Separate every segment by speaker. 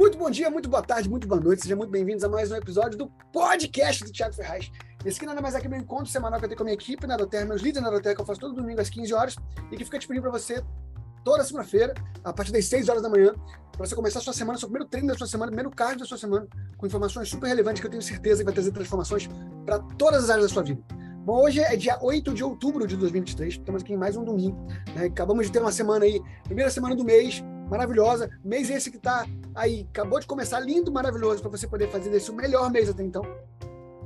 Speaker 1: Muito bom dia, muito boa tarde, muito boa noite. Sejam muito bem-vindos a mais um episódio do podcast do Thiago Ferraz. Esse aqui nada mais é que meu encontro semanal que eu tenho com a minha equipe na Doterra, meus líderes na Doterra, que eu faço todo domingo às 15 horas e que fica disponível para você toda segunda-feira, a partir das 6 horas da manhã, para você começar a sua semana, seu primeiro treino da sua semana, primeiro card da sua semana, com informações super relevantes que eu tenho certeza que vai trazer transformações para todas as áreas da sua vida. Bom, hoje é dia 8 de outubro de 2023, estamos aqui em mais um domingo. Né? Acabamos de ter uma semana aí, primeira semana do mês, maravilhosa. Mês esse que está aí, acabou de começar, lindo, maravilhoso, para você poder fazer desse o melhor mês até então.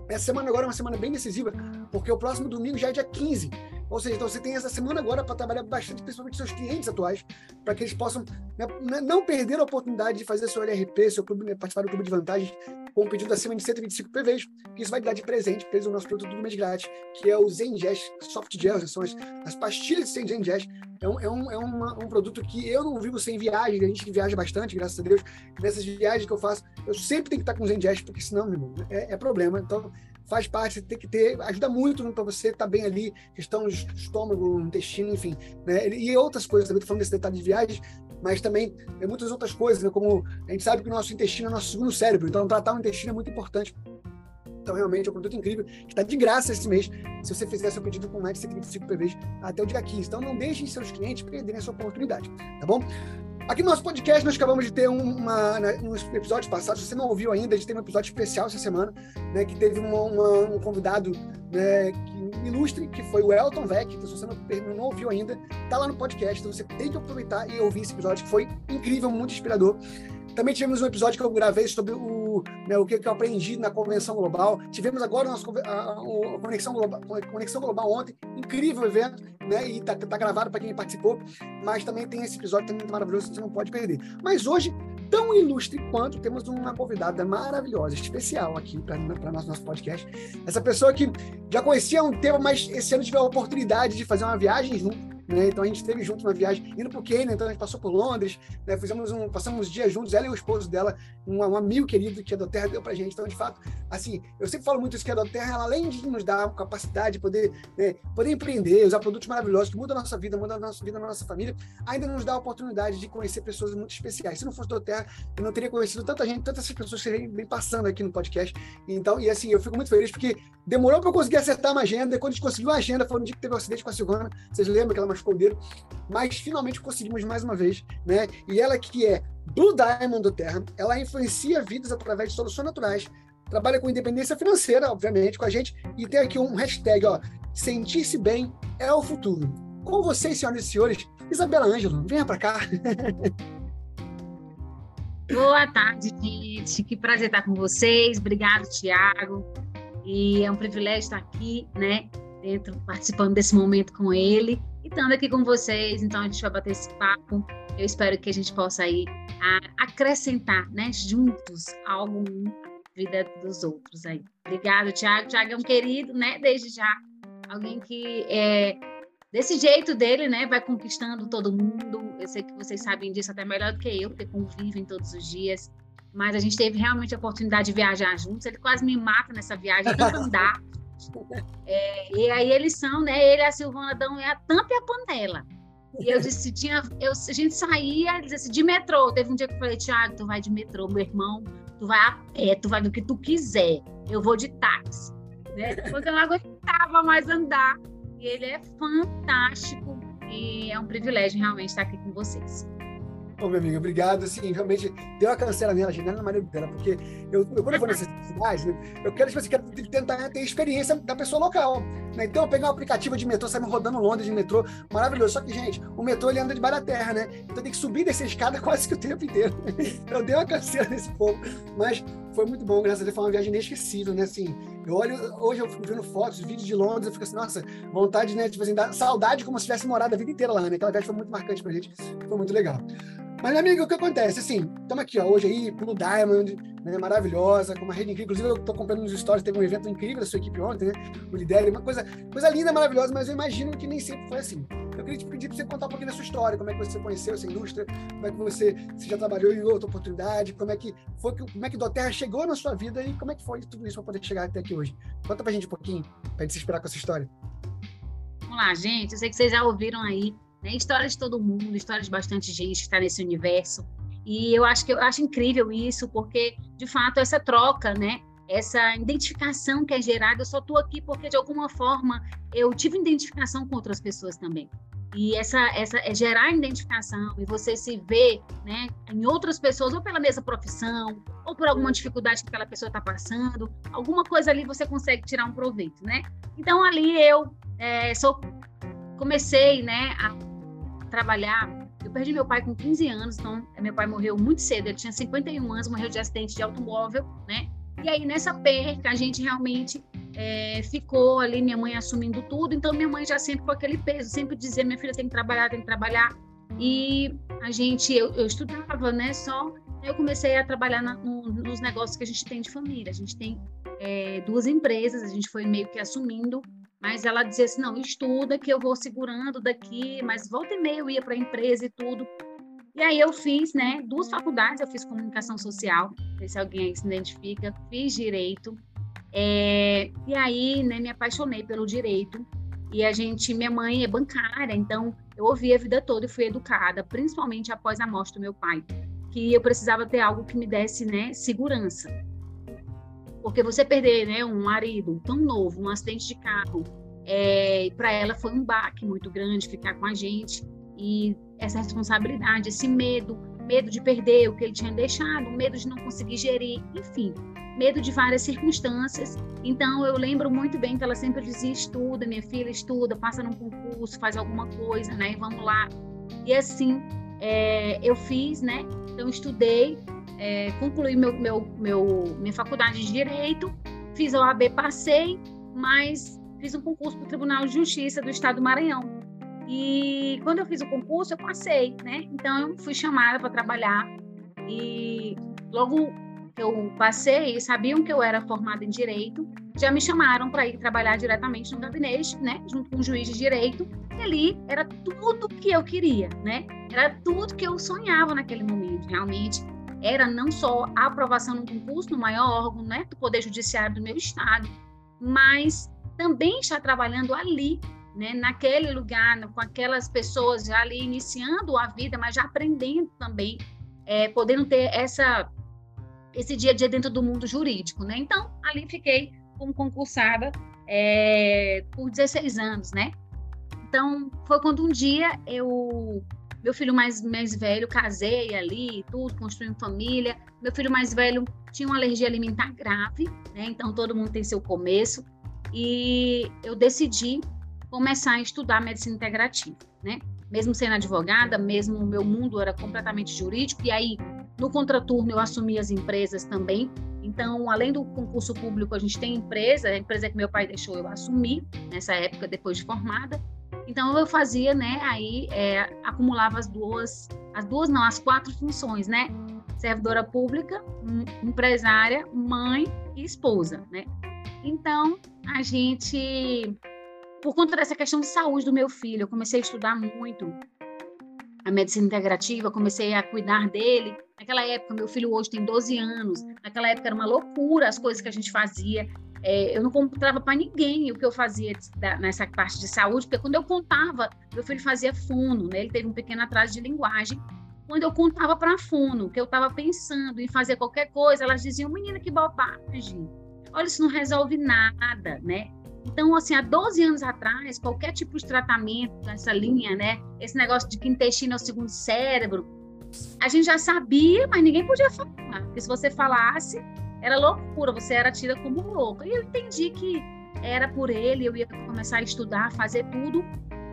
Speaker 1: Essa semana agora é uma semana bem decisiva, porque o próximo domingo já é dia 15. Ou seja, então você tem essa semana agora para trabalhar bastante, principalmente seus clientes atuais, para que eles possam né, não perder a oportunidade de fazer seu LRP, seu clube, né, participar do clube de vantagens com um pedido acima de 125 PVs, que isso vai dar de presente para o nosso produto do mês grátis, que é o Zengest Soft Gels, são as, as pastilhas de Zengest, é, um, é, um, é uma, um produto que eu não vivo sem viagem, a gente viaja bastante, graças a Deus. Nessas viagens que eu faço, eu sempre tenho que estar com Zengest, porque senão, meu irmão, é, é problema. Então, faz parte, tem que ter, ajuda muito né, para você estar tá bem ali, questão de estômago, intestino, enfim. Né? E outras coisas também, estou falando desse detalhe de viagens, mas também tem muitas outras coisas, né? como a gente sabe que o nosso intestino é o nosso segundo cérebro, então tratar o intestino é muito importante então, realmente, é um produto incrível, que está de graça esse mês, se você fizer seu pedido com mais de 125 PVs até o dia 15. Então, não deixem seus clientes perderem essa oportunidade, tá bom? Aqui no nosso podcast, nós acabamos de ter uma, né, nos episódios passados, se você não ouviu ainda, a gente teve um episódio especial essa semana, né, que teve uma, uma, um convidado né, que, ilustre, que foi o Elton Vec, então se você não, não ouviu ainda, tá lá no podcast, então você tem que aproveitar e ouvir esse episódio, que foi incrível, muito inspirador. Também tivemos um episódio que eu gravei sobre o, né, o que, eu aprendi na Convenção Global. Tivemos agora nossa, a, a Conexão, Global, Conexão Global ontem, incrível evento, né? E está tá gravado para quem participou, mas também tem esse episódio também maravilhoso que você não pode perder. Mas hoje, tão ilustre quanto, temos uma convidada maravilhosa, especial aqui para nosso, nosso podcast. Essa pessoa que já conhecia um tempo, mas esse ano tive a oportunidade de fazer uma viagem junto né? Então a gente esteve junto uma viagem, indo para o Quênia, então a gente passou por Londres, né? Fizemos um, passamos dias juntos, ela e o esposo dela, um, um amigo querido que a Doterra deu para gente. Então, de fato, assim, eu sempre falo muito isso que a Doterra, ela, além de nos dar capacidade de poder, né, poder empreender, usar produtos maravilhosos que mudam a nossa vida, mudam a nossa vida, a nossa família, ainda nos dá a oportunidade de conhecer pessoas muito especiais. Se não fosse Doterra, eu não teria conhecido tanta gente, tantas pessoas que vem passando aqui no podcast. Então, e assim, eu fico muito feliz porque demorou para eu conseguir acertar uma agenda, e quando a gente conseguiu a agenda, foi no dia que teve o um acidente com a Silvana, vocês lembram que ela dedo, mas finalmente conseguimos mais uma vez, né? E ela que é Blue Diamond do Terra, ela influencia vidas através de soluções naturais, trabalha com independência financeira, obviamente, com a gente, e tem aqui um hashtag, ó, sentir-se bem é o futuro. Com vocês, senhoras e senhores, Isabela Ângelo, venha para cá.
Speaker 2: Boa tarde, gente. Que prazer estar com vocês. Obrigado, Tiago. E é um privilégio estar aqui, né, dentro, participando desse momento com ele e estando aqui com vocês. Então, a gente vai bater esse papo. Eu espero que a gente possa aí acrescentar, né, juntos, algo na vida dos outros aí. Obrigado, Tiago. Tiago é um querido, né, desde já. Alguém que é desse jeito dele, né, vai conquistando todo mundo. Eu sei que vocês sabem disso até melhor do que eu, porque convivem todos os dias mas a gente teve realmente a oportunidade de viajar juntos. Ele quase me mata nessa viagem, tanto andar. É, e aí eles são, né? Ele a Silvana dão é a tampa e a panela. E eu disse, tinha, eu, a gente saía, disse de metrô. Teve um dia que eu falei, Tiago, tu vai de metrô, meu irmão, tu vai a pé, tu vai do que tu quiser. Eu vou de táxi. Né? Porque eu não aguentava mais andar. E ele é fantástico e é um privilégio realmente estar aqui com vocês.
Speaker 1: Ô, meu amigo, obrigado. Assim, realmente deu uma cancela nela, gente, na marido dela, porque eu, eu, quando eu vou nessas cidades, né, eu quero, tipo assim, quero tentar ter experiência da pessoa local. Né? Então, eu peguei um aplicativo de metrô, saí rodando Londres de metrô, maravilhoso. Só que, gente, o metrô ele anda debaixo da terra, né? Então, tem que subir dessa escada quase que o tempo inteiro. eu dei uma canseira nesse povo, mas foi muito bom, graças a Deus, foi uma viagem inesquecível, né? Assim, eu olho, hoje eu fico vendo fotos, vídeos de Londres, eu fico assim, nossa, vontade, né? Tipo assim, saudade como se tivesse morado a vida inteira lá, né? Aquela viagem foi muito marcante pra gente, foi muito legal. Mas, amigo, o que acontece? Assim, estamos aqui ó, hoje aí, Blue Diamond, né, maravilhosa, com uma rede incrível. Inclusive, eu estou comprando nos stories, teve um evento incrível da sua equipe ontem, né? O Lidere, uma coisa, coisa linda, maravilhosa, mas eu imagino que nem sempre foi assim. Eu queria te pedir para você contar um pouquinho da sua história, como é que você conheceu essa indústria, como é que você, você já trabalhou em outra oportunidade, como é que foi, como é que Doterra chegou na sua vida e como é que foi tudo isso para poder chegar até aqui hoje. Conta para a gente um pouquinho, para a gente se inspirar com essa história.
Speaker 2: Vamos lá, gente. Eu sei que vocês já ouviram aí né? História de todo mundo, história de bastante gente que está nesse universo. E eu acho que eu acho incrível isso, porque de fato essa troca, né? Essa identificação que é gerada, eu só estou aqui porque de alguma forma eu tive identificação com outras pessoas também. E essa, essa é gerar identificação e você se ver né, em outras pessoas, ou pela mesma profissão, ou por alguma dificuldade que aquela pessoa está passando, alguma coisa ali você consegue tirar um proveito, né? Então ali eu é, sou, comecei né, a trabalhar. Eu perdi meu pai com 15 anos, então meu pai morreu muito cedo, ele tinha 51 anos, morreu de acidente de automóvel, né? E aí nessa perca a gente realmente é, ficou ali minha mãe assumindo tudo, então minha mãe já sempre com aquele peso, sempre dizia minha filha tem que trabalhar, tem que trabalhar. E a gente, eu, eu estudava, né? Só eu comecei a trabalhar na, no, nos negócios que a gente tem de família. A gente tem é, duas empresas, a gente foi meio que assumindo, mas ela dizia assim: não, estuda que eu vou segurando daqui, mas volta e meia eu ia para a empresa e tudo. E aí eu fiz, né, duas faculdades, eu fiz comunicação social, se alguém aí se identifica, fiz direito, é, e aí, né, me apaixonei pelo direito. E a gente, minha mãe é bancária, então eu ouvi a vida toda e fui educada, principalmente após a morte do meu pai, que eu precisava ter algo que me desse, né, segurança. Porque você perder, né, um marido tão novo, um acidente de carro, é, para ela foi um baque muito grande ficar com a gente e essa responsabilidade, esse medo, medo de perder o que ele tinha deixado, medo de não conseguir gerir, enfim, medo de várias circunstâncias. Então, eu lembro muito bem que ela sempre dizia: estuda, minha filha, estuda, passa num concurso, faz alguma coisa, né? E vamos lá. E assim, é, eu fiz, né? Então, estudei, é, concluí meu, meu, meu, minha faculdade de Direito, fiz a OAB, passei, mas fiz um concurso para o Tribunal de Justiça do Estado do Maranhão. E quando eu fiz o concurso, eu passei, né? Então, eu fui chamada para trabalhar e logo eu passei, sabiam que eu era formada em direito, já me chamaram para ir trabalhar diretamente no gabinete, né, junto com o juiz de direito. E ali era tudo que eu queria, né? Era tudo que eu sonhava naquele momento, realmente. Era não só a aprovação no concurso, no maior órgão, né, do Poder Judiciário do meu estado, mas também estar trabalhando ali, né, naquele lugar, com aquelas pessoas já ali iniciando a vida, mas já aprendendo também, é, podendo ter essa esse dia a dia dentro do mundo jurídico, né? Então, ali fiquei como concursada é, por 16 anos, né? Então, foi quando um dia eu, meu filho mais, mais velho, casei ali, tudo, construí uma família. Meu filho mais velho tinha uma alergia alimentar grave, né? Então, todo mundo tem seu começo. E eu decidi começar a estudar medicina integrativa, né? Mesmo sendo advogada, mesmo o meu mundo era completamente jurídico, e aí no contraturno, eu assumi as empresas também. Então, além do concurso público, a gente tem empresa, a empresa que meu pai deixou eu assumir nessa época, depois de formada. Então, eu fazia, né, aí é, acumulava as duas, as duas não, as quatro funções, né? Servidora pública, empresária, mãe e esposa, né? Então, a gente, por conta dessa questão de saúde do meu filho, eu comecei a estudar muito a medicina integrativa, comecei a cuidar dele. Naquela época, meu filho hoje tem 12 anos. Naquela época era uma loucura as coisas que a gente fazia. É, eu não contava para ninguém o que eu fazia da, nessa parte de saúde, porque quando eu contava, meu filho fazia fono, né? Ele teve um pequeno atraso de linguagem. Quando eu contava para fono que eu estava pensando em fazer qualquer coisa, elas diziam: "Menina, que bobagem! Olha, isso não resolve nada, né?" Então, assim, há 12 anos atrás, qualquer tipo de tratamento nessa linha, né? Esse negócio de que intestino é o segundo cérebro, a gente já sabia, mas ninguém podia falar. Porque se você falasse, era loucura, você era tida como louca. E eu entendi que era por ele, eu ia começar a estudar, fazer tudo,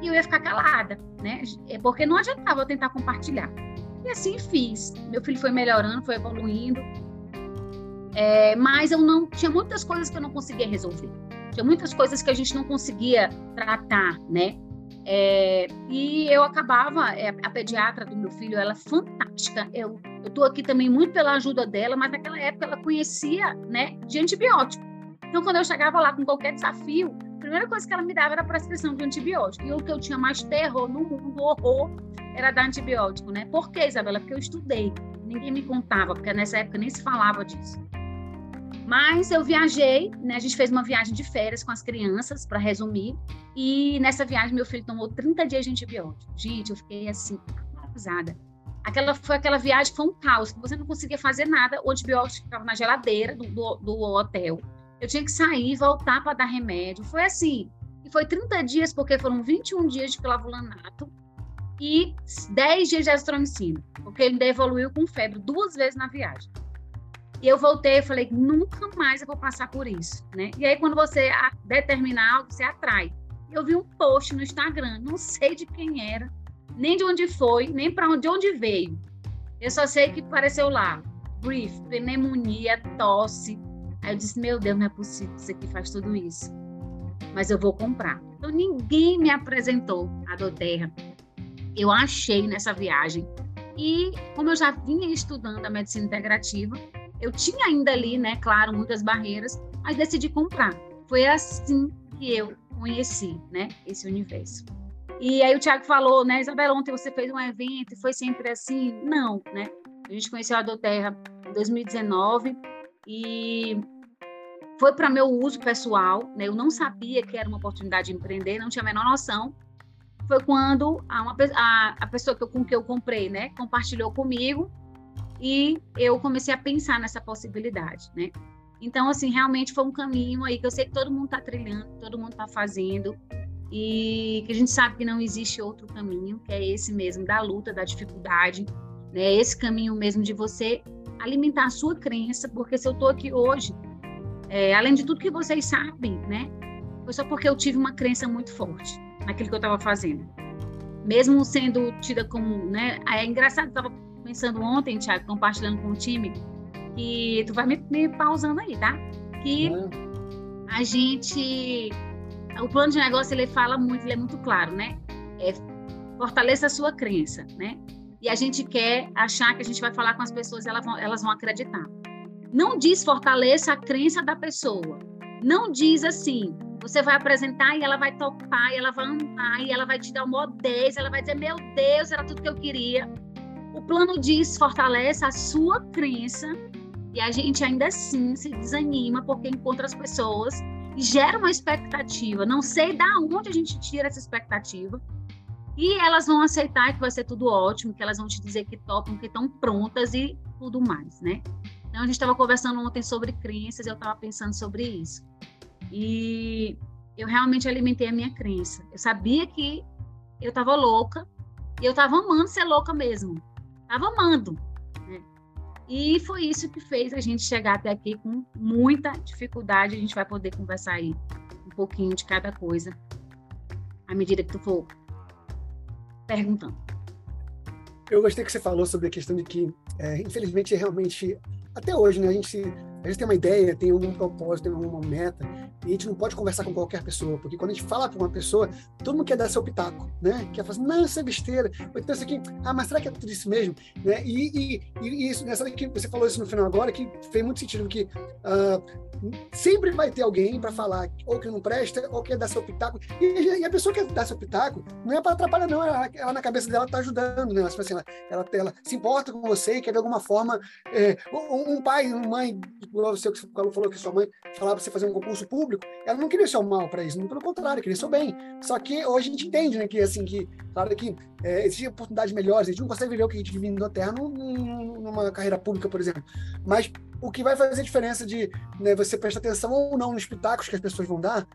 Speaker 2: e eu ia ficar calada, né? É porque não adiantava eu tentar compartilhar. E assim fiz. Meu filho foi melhorando, foi evoluindo. É, mas eu não tinha muitas coisas que eu não conseguia resolver. Tinha muitas coisas que a gente não conseguia tratar, né? É, e eu acabava, é, a pediatra do meu filho, ela é fantástica. Eu estou aqui também muito pela ajuda dela, mas naquela época ela conhecia, né, de antibiótico. Então, quando eu chegava lá com qualquer desafio, a primeira coisa que ela me dava era a prescrição de antibiótico. E o que eu tinha mais terror no mundo, horror, era dar antibiótico, né? Por quê, Isabela? Porque eu estudei. Ninguém me contava, porque nessa época nem se falava disso. Mas eu viajei, né? A gente fez uma viagem de férias com as crianças, para resumir. E nessa viagem, meu filho tomou 30 dias de antibiótico. Gente, eu fiquei assim, arrasada. aquela foi aquela viagem foi um caos, você não conseguia fazer nada, o antibiótico ficava na geladeira do, do, do hotel. Eu tinha que sair, voltar para dar remédio. Foi assim. E foi 30 dias, porque foram 21 dias de clavulanato e 10 dias de azitromicina, porque ele evoluiu com febre duas vezes na viagem. E eu voltei e falei, nunca mais eu vou passar por isso, né? E aí, quando você determina algo, você atrai. Eu vi um post no Instagram, não sei de quem era, nem de onde foi, nem para onde, onde veio. Eu só sei que apareceu lá, brief, pneumonia, tosse. Aí eu disse, meu Deus, não é possível que isso aqui faz tudo isso. Mas eu vou comprar. Então, ninguém me apresentou a Doterra. Eu achei nessa viagem. E como eu já vinha estudando a medicina integrativa, eu tinha ainda ali, né, claro, muitas barreiras, mas decidi comprar. Foi assim que eu conheci, né, esse universo. E aí o Tiago falou, né, Isabela, ontem você fez um evento e foi sempre assim? Não, né? A gente conheceu a Doterra em 2019 e foi para meu uso pessoal, né? Eu não sabia que era uma oportunidade de empreender, não tinha a menor noção. Foi quando a, uma, a, a pessoa que eu, com que eu comprei, né, compartilhou comigo e eu comecei a pensar nessa possibilidade, né? Então, assim, realmente foi um caminho aí que eu sei que todo mundo está trilhando, todo mundo está fazendo, e que a gente sabe que não existe outro caminho, que é esse mesmo da luta, da dificuldade, né? Esse caminho mesmo de você alimentar a sua crença, porque se eu estou aqui hoje, é, além de tudo que vocês sabem, né? Foi só porque eu tive uma crença muito forte naquilo que eu estava fazendo. Mesmo sendo tida como, né? É engraçado, estava pensando ontem, Thiago, compartilhando com o time, que tu vai me, me pausando aí, tá? Que uhum. a gente. O plano de negócio ele fala muito, ele é muito claro, né? É, fortaleça a sua crença, né? E a gente quer achar que a gente vai falar com as pessoas, elas vão, elas vão acreditar. Não diz fortaleça a crença da pessoa. Não diz assim, você vai apresentar e ela vai topar, e ela vai amar, e ela vai te dar uma 10, ela vai dizer, meu Deus, era tudo que eu queria. O plano diz fortalece a sua crença e a gente ainda assim se desanima porque encontra as pessoas e gera uma expectativa. Não sei da onde a gente tira essa expectativa. E elas vão aceitar que vai ser tudo ótimo, que elas vão te dizer que topam, que estão prontas e tudo mais, né? Então a gente estava conversando ontem sobre crenças, eu estava pensando sobre isso. E eu realmente alimentei a minha crença. Eu sabia que eu estava louca e eu estava amando ser louca mesmo estava amando. Né? E foi isso que fez a gente chegar até aqui com muita dificuldade. A gente vai poder conversar aí um pouquinho de cada coisa à medida que tu for perguntando.
Speaker 1: Eu gostei que você falou sobre a questão de que, é, infelizmente, realmente, até hoje, né, a gente a gente tem uma ideia, tem algum propósito, tem alguma meta, e a gente não pode conversar com qualquer pessoa, porque quando a gente fala com uma pessoa, todo mundo quer dar seu pitaco, né? Quer falar assim, não, isso é besteira. Ou então isso aqui, ah, mas será que é tudo isso mesmo? Né? E, e, e isso, nessa que você falou isso no final agora, que fez muito sentido, que uh, sempre vai ter alguém para falar ou que não presta, ou quer dar seu pitaco. E, e, a pessoa que dar seu pitaco não é para atrapalhar, não. Ela, ela, na cabeça dela tá ajudando, né? Ela, assim, ela, ela, ela se importa com você e quer de alguma forma. É, um, um pai, uma mãe igual você que falou que sua mãe falava para você fazer um concurso público, ela não queria o seu mal para isso, pelo contrário, queria o seu bem. Só que hoje a gente entende, né, que assim, que, claro que é, existem oportunidades melhores, a gente não consegue viver o que a gente vive na Terra numa carreira pública, por exemplo. Mas o que vai fazer diferença de né, você prestar atenção ou não nos pitacos que as pessoas vão dar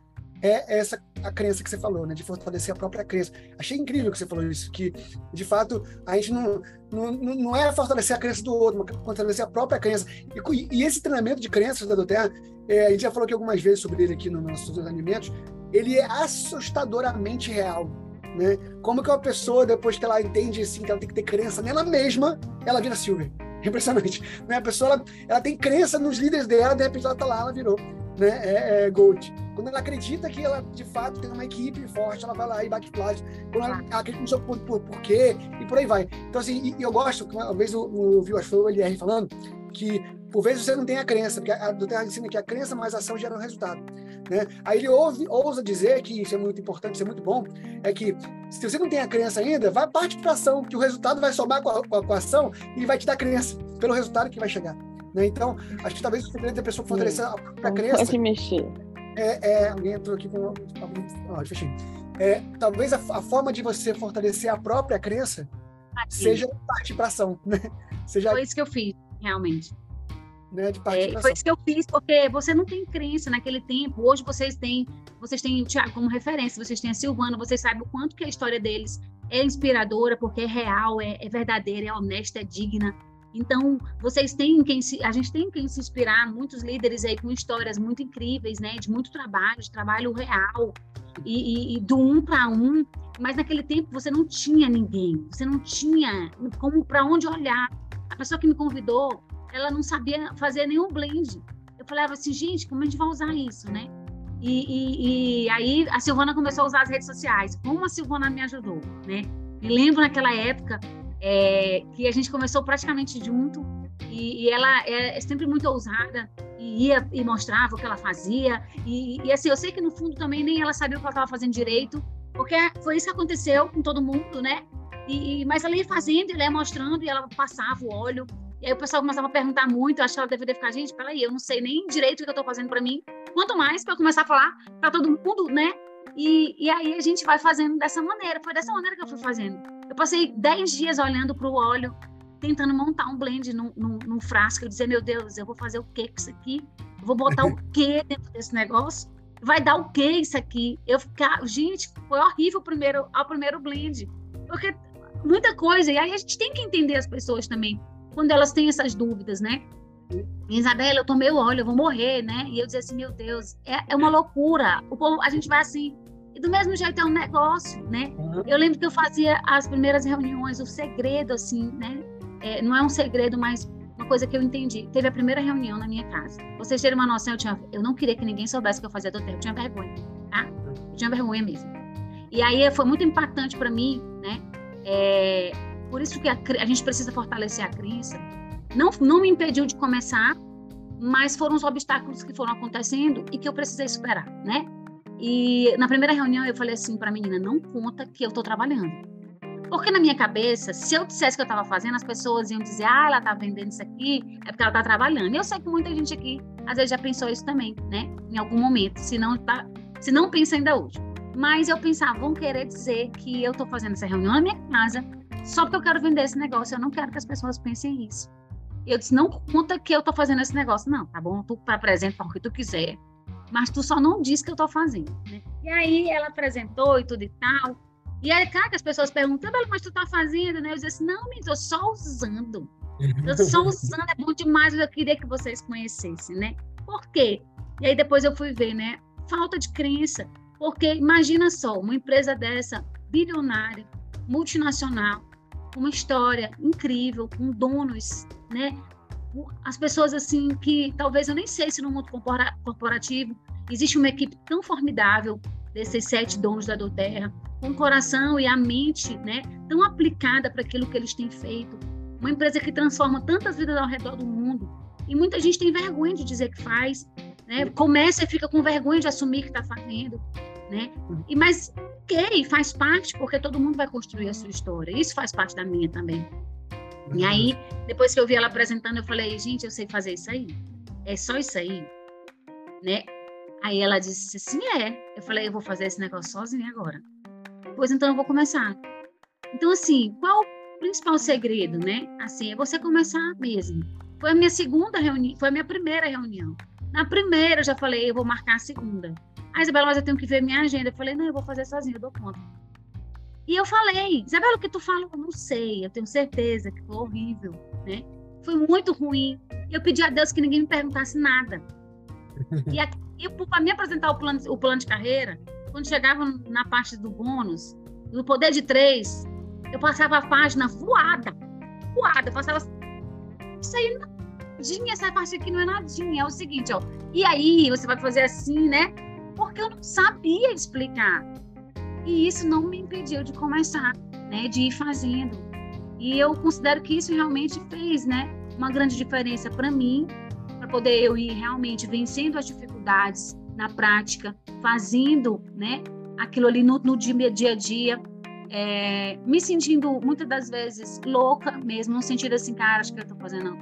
Speaker 1: é essa a crença que você falou, né? De fortalecer a própria crença. Achei incrível que você falou isso, que de fato a gente não, não, não é fortalecer a crença do outro, mas fortalecer a própria crença. E, e esse treinamento de crenças da Doterra, é, a gente já falou aqui algumas vezes sobre ele aqui nos nossos alimentos, ele é assustadoramente real. Né? Como que uma pessoa, depois que ela entende assim, que ela tem que ter crença nela mesma, ela vira Silver. Impressionante. Né? A pessoa ela, ela tem crença nos líderes dela, de repente ela tá lá, ela virou né? é, é Gold. Quando ela acredita que ela, de fato, tem uma equipe forte, ela vai lá e bate plágio. Quando ela, ela acredita no seu por, por, por quê, e por aí vai. Então, assim, e, eu gosto, uma vez eu, eu vi, acho que foi o LR falando, que por vezes você não tem a crença, porque a do Terra ensina que a crença mais ação gera um resultado. Né? Aí ele ouve, ousa dizer que isso é muito importante, isso é muito bom, é que se você não tem a crença ainda, vai parte para ação, que o resultado vai somar com a, com a, com a ação e vai te dar crença pelo resultado que vai chegar. Né? Então, acho que talvez o segredo da pessoa fortalecer a, a crença.
Speaker 3: Pode mexer.
Speaker 1: É, é, alguém entrou aqui com. Ó, fechei. É, talvez a, a, forma de você fortalecer a própria crença seja partir para ação, né?
Speaker 2: Seja... Foi isso que eu fiz, realmente.
Speaker 1: Né, de
Speaker 2: é, foi isso que eu fiz, porque você não tem crença naquele tempo. Hoje vocês têm, vocês têm o Tiago como referência, vocês têm a Silvana, vocês sabem o quanto que a história deles é inspiradora, porque é real, é, é verdadeira, é honesta, é digna. Então, vocês têm quem se, a gente tem quem se inspirar, muitos líderes aí com histórias muito incríveis, né, de muito trabalho, de trabalho real e, e, e do um para um. Mas naquele tempo você não tinha ninguém, você não tinha como para onde olhar. A pessoa que me convidou, ela não sabia fazer nenhum blend. Eu falava assim, gente, como a gente vai usar isso, né? E, e, e, aí a Silvana começou a usar as redes sociais. Como a Silvana me ajudou, né? Me lembro naquela época é, que a gente começou praticamente junto e, e, ela é sempre muito ousada e ia e mostrava o que ela fazia e, e assim eu sei que no fundo também nem ela sabia o que ela estava fazendo direito porque foi isso que aconteceu com todo mundo, né? E, mas ela ia fazendo, ela ia mostrando e ela passava o óleo e aí o pessoal começava a perguntar muito, acho que ela deveria ficar, gente, peraí, eu não sei nem direito o que eu estou fazendo para mim, quanto mais para começar a falar para todo mundo, né? E, e aí a gente vai fazendo dessa maneira, foi dessa maneira que eu fui fazendo. Eu passei 10 dias olhando para o óleo, tentando montar um blend num, num, num frasco, eu dizer, meu Deus, eu vou fazer o que com isso aqui? Eu vou botar o que dentro desse negócio? Vai dar o que isso aqui? Eu ficar, gente, foi horrível o primeiro, ao primeiro blend, porque muita coisa, e aí a gente tem que entender as pessoas também quando elas têm essas dúvidas, né? Isabela, eu tomei o óleo, eu vou morrer, né? E eu dizia assim, meu Deus, é, é uma loucura. O povo, a gente vai assim. E do mesmo jeito é um negócio, né? Uhum. Eu lembro que eu fazia as primeiras reuniões, o segredo, assim, né? É, não é um segredo, mas uma coisa que eu entendi. Teve a primeira reunião na minha casa. Vocês terem uma noção, eu, tinha, eu não queria que ninguém soubesse que eu fazia do tempo. Eu tinha vergonha, tá? Eu tinha vergonha mesmo. E aí foi muito impactante para mim, né? É, por isso que a, a gente precisa fortalecer a crença. Não, não me impediu de começar, mas foram os obstáculos que foram acontecendo e que eu precisei superar, né? E na primeira reunião eu falei assim para a menina: não conta que eu estou trabalhando. Porque na minha cabeça, se eu dissesse que eu estava fazendo, as pessoas iam dizer: ah, ela está vendendo isso aqui, é porque ela está trabalhando. E eu sei que muita gente aqui, às vezes, já pensou isso também, né? Em algum momento, se não, tá, se não pensa ainda hoje. Mas eu pensava: vão querer dizer que eu estou fazendo essa reunião na minha casa, só porque eu quero vender esse negócio, eu não quero que as pessoas pensem isso. Eu disse, não conta que eu tô fazendo esse negócio. Não, tá bom, tu apresenta o que tu quiser, mas tu só não diz que eu tô fazendo, né? E aí ela apresentou e tudo e tal. E aí, cara, que as pessoas perguntam, mas tu tá fazendo, né? Eu disse assim, não, me tô só usando. Eu só usando, é bom demais, eu queria que vocês conhecessem, né? Por quê? E aí depois eu fui ver, né? Falta de crença. Porque imagina só, uma empresa dessa, bilionária, multinacional, uma história incrível, com donos, né? As pessoas assim que talvez eu nem sei se no mundo corporativo existe uma equipe tão formidável desses sete donos da Doterra, com o coração e a mente, né, tão aplicada para aquilo que eles têm feito. Uma empresa que transforma tantas vidas ao redor do mundo. E muita gente tem vergonha de dizer que faz, né? Começa e fica com vergonha de assumir que está fazendo, né? E mas ok, faz parte, porque todo mundo vai construir a sua história. Isso faz parte da minha também. E aí, depois que eu vi ela apresentando, eu falei, gente, eu sei fazer isso aí. É só isso aí, né? Aí ela disse assim, é. Eu falei, eu vou fazer esse negócio sozinha agora. Pois então eu vou começar. Então, assim, qual o principal segredo, né? Assim, é você começar mesmo. Foi a minha segunda reunião, foi a minha primeira reunião. Na primeira eu já falei, eu vou marcar a segunda. Ah, Isabela, mas eu tenho que ver minha agenda. Eu falei, não, eu vou fazer sozinha, eu dou conta. E eu falei, Isabela, o que tu fala? Eu não sei, eu tenho certeza que foi horrível, né? Foi muito ruim. Eu pedi a Deus que ninguém me perguntasse nada. E, aqui, para me apresentar o plano, o plano de carreira, quando chegava na parte do bônus, do poder de três, eu passava a página voada. Voada. Eu passava. Isso aí nadinha, essa parte aqui não é nadinha. É o seguinte, ó. E aí, você vai fazer assim, né? Porque eu não sabia explicar. E isso não me impediu de começar, né, de ir fazendo. E eu considero que isso realmente fez, né, uma grande diferença para mim, para poder eu ir realmente vencendo as dificuldades na prática, fazendo, né, aquilo ali no, no dia, dia a dia, é, me sentindo muitas das vezes louca mesmo, no sentido assim, cara, acho que eu tô fazendo,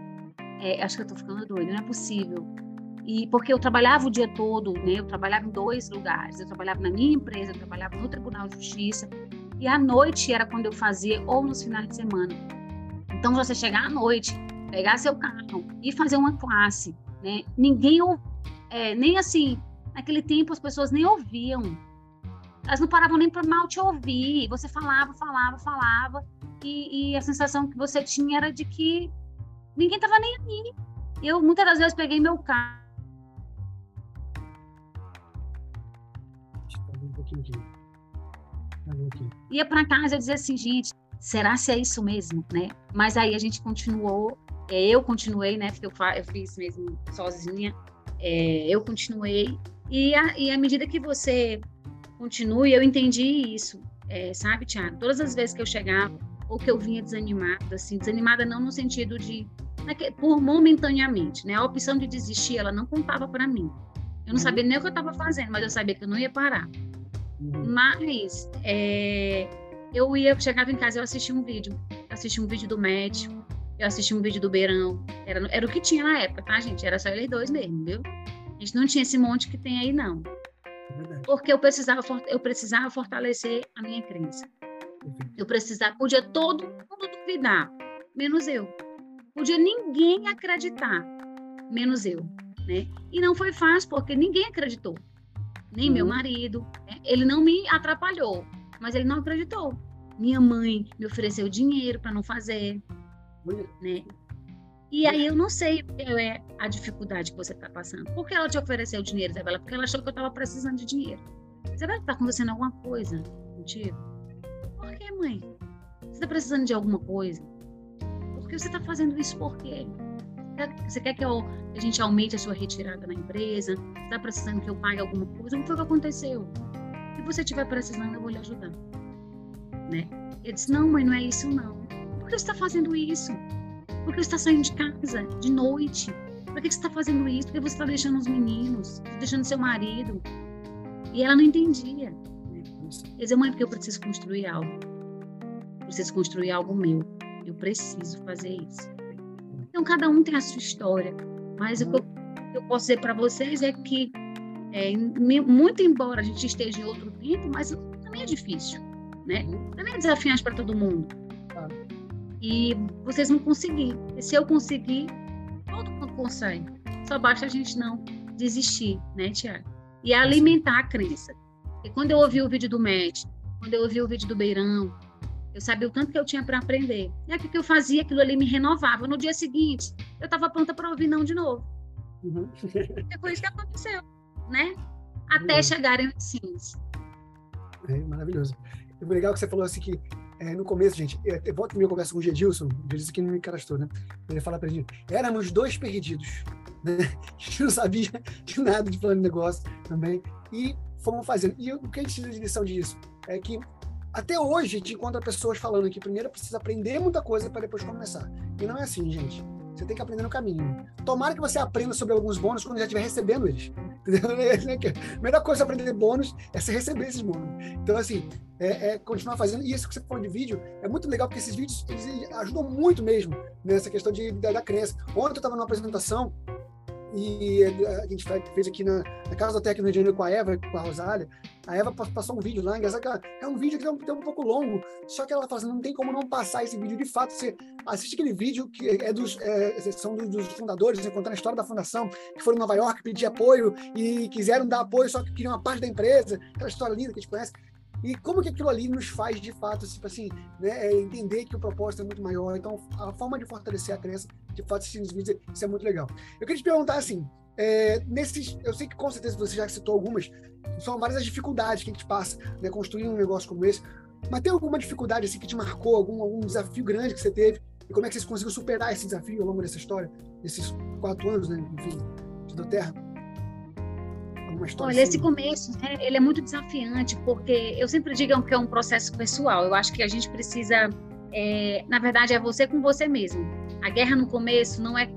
Speaker 2: é, acho que eu tô ficando doida, não é possível. E porque eu trabalhava o dia todo, né? Eu trabalhava em dois lugares. Eu trabalhava na minha empresa, eu trabalhava no Tribunal de Justiça. E à noite era quando eu fazia, ou nos finais de semana. Então, você chegar à noite, pegar seu carro e fazer uma classe, né? Ninguém, é, nem assim, naquele tempo as pessoas nem ouviam. Elas não paravam nem para mal te ouvir. Você falava, falava, falava. E, e, a sensação que você tinha era de que ninguém estava nem aí. Eu, muitas das vezes, peguei meu carro. Ia para casa e dizia assim, gente, será se é isso mesmo, né? Mas aí a gente continuou, é, eu continuei, né? Porque eu, fiz mesmo sozinha, é, eu continuei. E, a, e à medida que você continue, eu entendi isso, é, sabe, Tiago? Todas as vezes que eu chegava, ou que eu vinha desanimada, assim, desanimada não no sentido de por momentaneamente, né? A opção de desistir, ela não contava para mim. Eu não uhum. sabia nem o que eu estava fazendo, mas eu sabia que eu não ia parar. Uhum. Mas é, eu ia, chegava em casa, eu assistia um vídeo, eu assistia um vídeo do médico, eu assistia um vídeo do Beirão, era, era o que tinha na época, tá, gente? Era só eles dois mesmo, viu? A gente não tinha esse monte que tem aí, não. É Porque eu precisava, eu precisava fortalecer a minha crença. Eu precisava, podia todo mundo duvidar, menos eu. Podia ninguém acreditar, menos eu, né? E não foi fácil, porque ninguém acreditou. Nem uhum. meu marido, né? ele não me atrapalhou, mas ele não acreditou. Minha mãe me ofereceu dinheiro para não fazer, né? E aí eu não sei que é a dificuldade que você está passando. Por que ela te ofereceu dinheiro, Isabela? Porque ela achou que eu estava precisando de dinheiro. Isabela, está acontecendo alguma coisa contigo? Por que, mãe? Você está precisando de alguma coisa? Por que você está fazendo isso por quê? Você quer que, eu, a gente aumente a sua retirada na empresa? Está precisando que eu pague alguma coisa? O que que aconteceu? Se você estiver precisando, eu vou lhe ajudar. Né? Ele disse, não, mãe, não é isso não. Por que você está fazendo isso? Por que você está saindo de casa de noite? Por que você está fazendo isso? Por que você está deixando os meninos? Deixando seu marido? E ela não entendia. Né? Quer dizer, mãe, porque eu preciso construir algo. Eu preciso construir algo meu. Eu preciso fazer isso. Então, cada um tem a sua história. Mas o que eu, posso dizer para vocês é que, é, muito embora a gente esteja em outro tempo, mas também é difícil. Né? Também é desafiante para todo mundo. E vocês vão conseguir. E se eu conseguir, todo mundo consegue. Só basta a gente não desistir, né, Tiago? E alimentar a crença. E quando eu ouvi o vídeo do Matt, quando eu ouvi o vídeo do Beirão, eu sabia o tanto que eu tinha para aprender. E aquilo que eu fazia, aquilo ali me renovava. No dia seguinte, eu estava pronta para ouvir não de novo. Uhum. E foi isso que aconteceu, né? Até uhum. chegarem os sims.
Speaker 1: É maravilhoso. E o legal que você falou assim que é, no começo, gente, eu, eu volto minha conversa com o Gedilson, o Gedilson que não me cadastrou, né? Ele fala pra gente, éramos dois perdidos, né? A gente não sabia de nada de plano de negócio também, e fomos fazendo. E o que a gente tira de lição disso é que até hoje gente encontra pessoas falando que primeiro precisa aprender muita coisa para depois começar. E não é assim, gente. Você tem que aprender no caminho. Tomara que você aprenda sobre alguns bônus quando já estiver recebendo eles. Entendeu? A melhor coisa para aprender bônus é você receber esses bônus. Então, assim, é, é, continuar fazendo. E isso que você falou de vídeo é muito legal, porque esses vídeos ajudam muito mesmo nessa questão de, da, da crença. Ontem eu estava numa apresentação e a gente fez aqui na, na Casa do Técnico no de Janeiro com a Eva, com a Rosália. A Eva passou um vídeo lá, é um vídeo que é um, é um pouco longo, só que ela fala assim, não tem como não passar esse vídeo. De fato, você assiste aquele vídeo que é dos, é, são dos, dos fundadores, né, contando a história da fundação, que foram em Nova York pedir apoio e quiseram dar apoio, só que queriam uma parte da empresa, aquela história linda que a gente conhece. E como que aquilo ali nos faz, de fato, tipo assim, né, é entender que o propósito é muito maior. Então, a forma de fortalecer a crença, de fato, assistindo os vídeos, isso é muito legal. Eu queria te perguntar, assim, é, nesses, eu sei que com certeza você já citou algumas, são várias as dificuldades que a gente passa, né, construindo um negócio como esse, mas tem alguma dificuldade, assim, que te marcou, algum, algum desafio grande que você teve, e como é que você conseguiu superar esse desafio ao longo dessa história, desses quatro anos, né, enfim, de Terra?
Speaker 2: Olha, assim. esse começo, né, ele é muito desafiante, porque eu sempre digo que é um processo pessoal. Eu acho que a gente precisa, é, na verdade, é você com você mesmo. A guerra no começo não é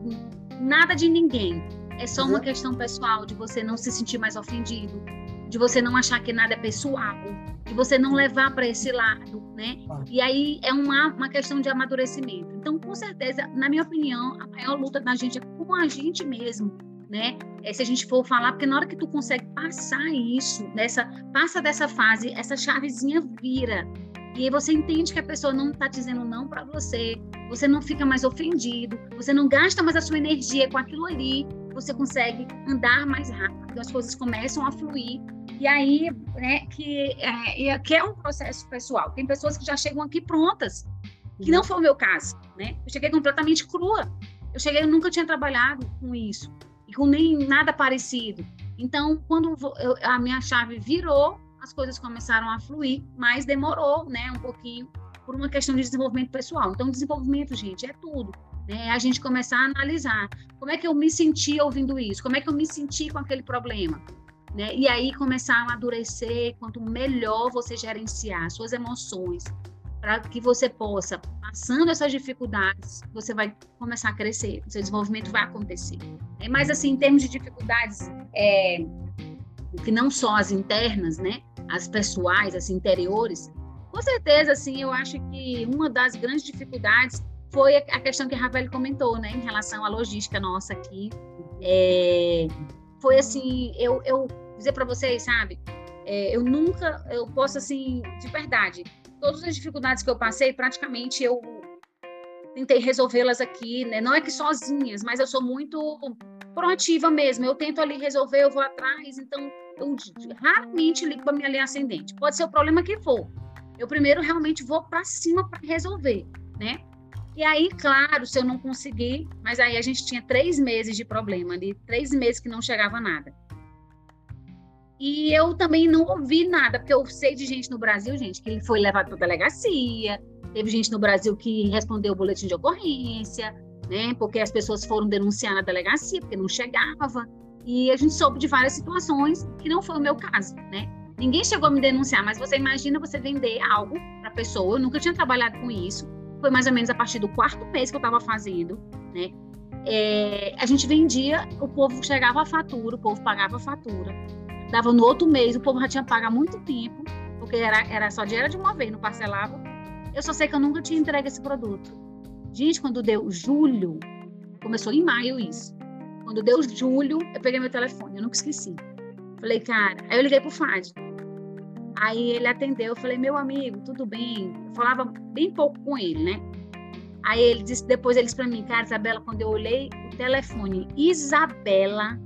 Speaker 2: nada de ninguém. É só uhum. uma questão pessoal de você não se sentir mais ofendido, de você não achar que nada é pessoal, de você não levar para esse lado, né? Ah. E aí é uma, uma questão de amadurecimento. Então, com certeza, na minha opinião, a maior luta da gente é com a gente mesmo né? É, se a gente for falar, porque na hora que tu consegue passar isso, nessa, passa dessa fase, essa chavezinha vira. E aí você entende que a pessoa não está dizendo não para você, você não fica mais ofendido, você não gasta mais a sua energia com aquilo ali, você consegue andar mais rápido, as coisas começam a fluir. E aí, né, que é, que é um processo pessoal. Tem pessoas que já chegam aqui prontas, que não foi o meu caso, né? Eu cheguei completamente crua. Eu cheguei, eu nunca tinha trabalhado com isso e com nem nada parecido. Então, quando eu, a minha chave virou, as coisas começaram a fluir, mas demorou, né, um pouquinho por uma questão de desenvolvimento pessoal. Então, desenvolvimento, gente, é tudo. Né? É a gente começar a analisar como é que eu me senti ouvindo isso, como é que eu me senti com aquele problema. Né? E aí começar a amadurecer, quanto melhor você gerenciar suas emoções, para que você possa, passando essas dificuldades, você vai começar a crescer, o seu desenvolvimento vai acontecer. É, mas, assim, em termos de dificuldades, é, que não só as internas, né, as pessoais, as interiores, com certeza, assim, eu acho que uma das grandes dificuldades foi a questão que a Rafael comentou, né, em relação à logística nossa aqui. É, foi assim, eu, eu dizer para vocês, sabe, é, eu nunca, eu posso assim, de verdade, todas as dificuldades que eu passei, praticamente eu tentei resolvê-las aqui, né? Não é que sozinhas, mas eu sou muito proativa mesmo. Eu tento ali resolver, eu vou atrás, então eu raramente ligo para minha linha ascendente. Pode ser o problema que for. Eu primeiro realmente vou para cima para resolver, né? E aí, claro, se eu não conseguir, mas aí a gente tinha três meses de problema ali, três meses que não chegava nada. E eu também não ouvi nada, porque eu sei de gente no Brasil, gente, que ele foi levado para delegacia, teve gente no Brasil que respondeu o boletim de ocorrência, né? Porque as pessoas foram denunciar na delegacia, porque não chegava. E a gente soube de várias situações que não foi o meu caso, né? Ninguém chegou a me denunciar, mas você imagina você vender algo para pessoa. Eu nunca tinha trabalhado com isso. Foi mais ou menos a partir do quarto mês que eu estava fazendo, né? É, a gente vendia, o povo chegava a fatura, o povo pagava a fatura dava no outro mês, o povo já tinha pago há muito tempo, porque era, era só dinheiro de uma vez, não parcelava. Eu só sei que eu nunca tinha entregue esse produto. Gente, quando deu julho, começou em maio isso. Quando deu julho, eu peguei meu telefone, eu nunca esqueci. Falei, cara, aí eu liguei pro Fad. Aí ele atendeu, eu falei, meu amigo, tudo bem? Eu falava bem pouco com ele, né? Aí ele disse, depois ele disse pra mim, cara, Isabela, quando eu olhei o telefone, Isabela,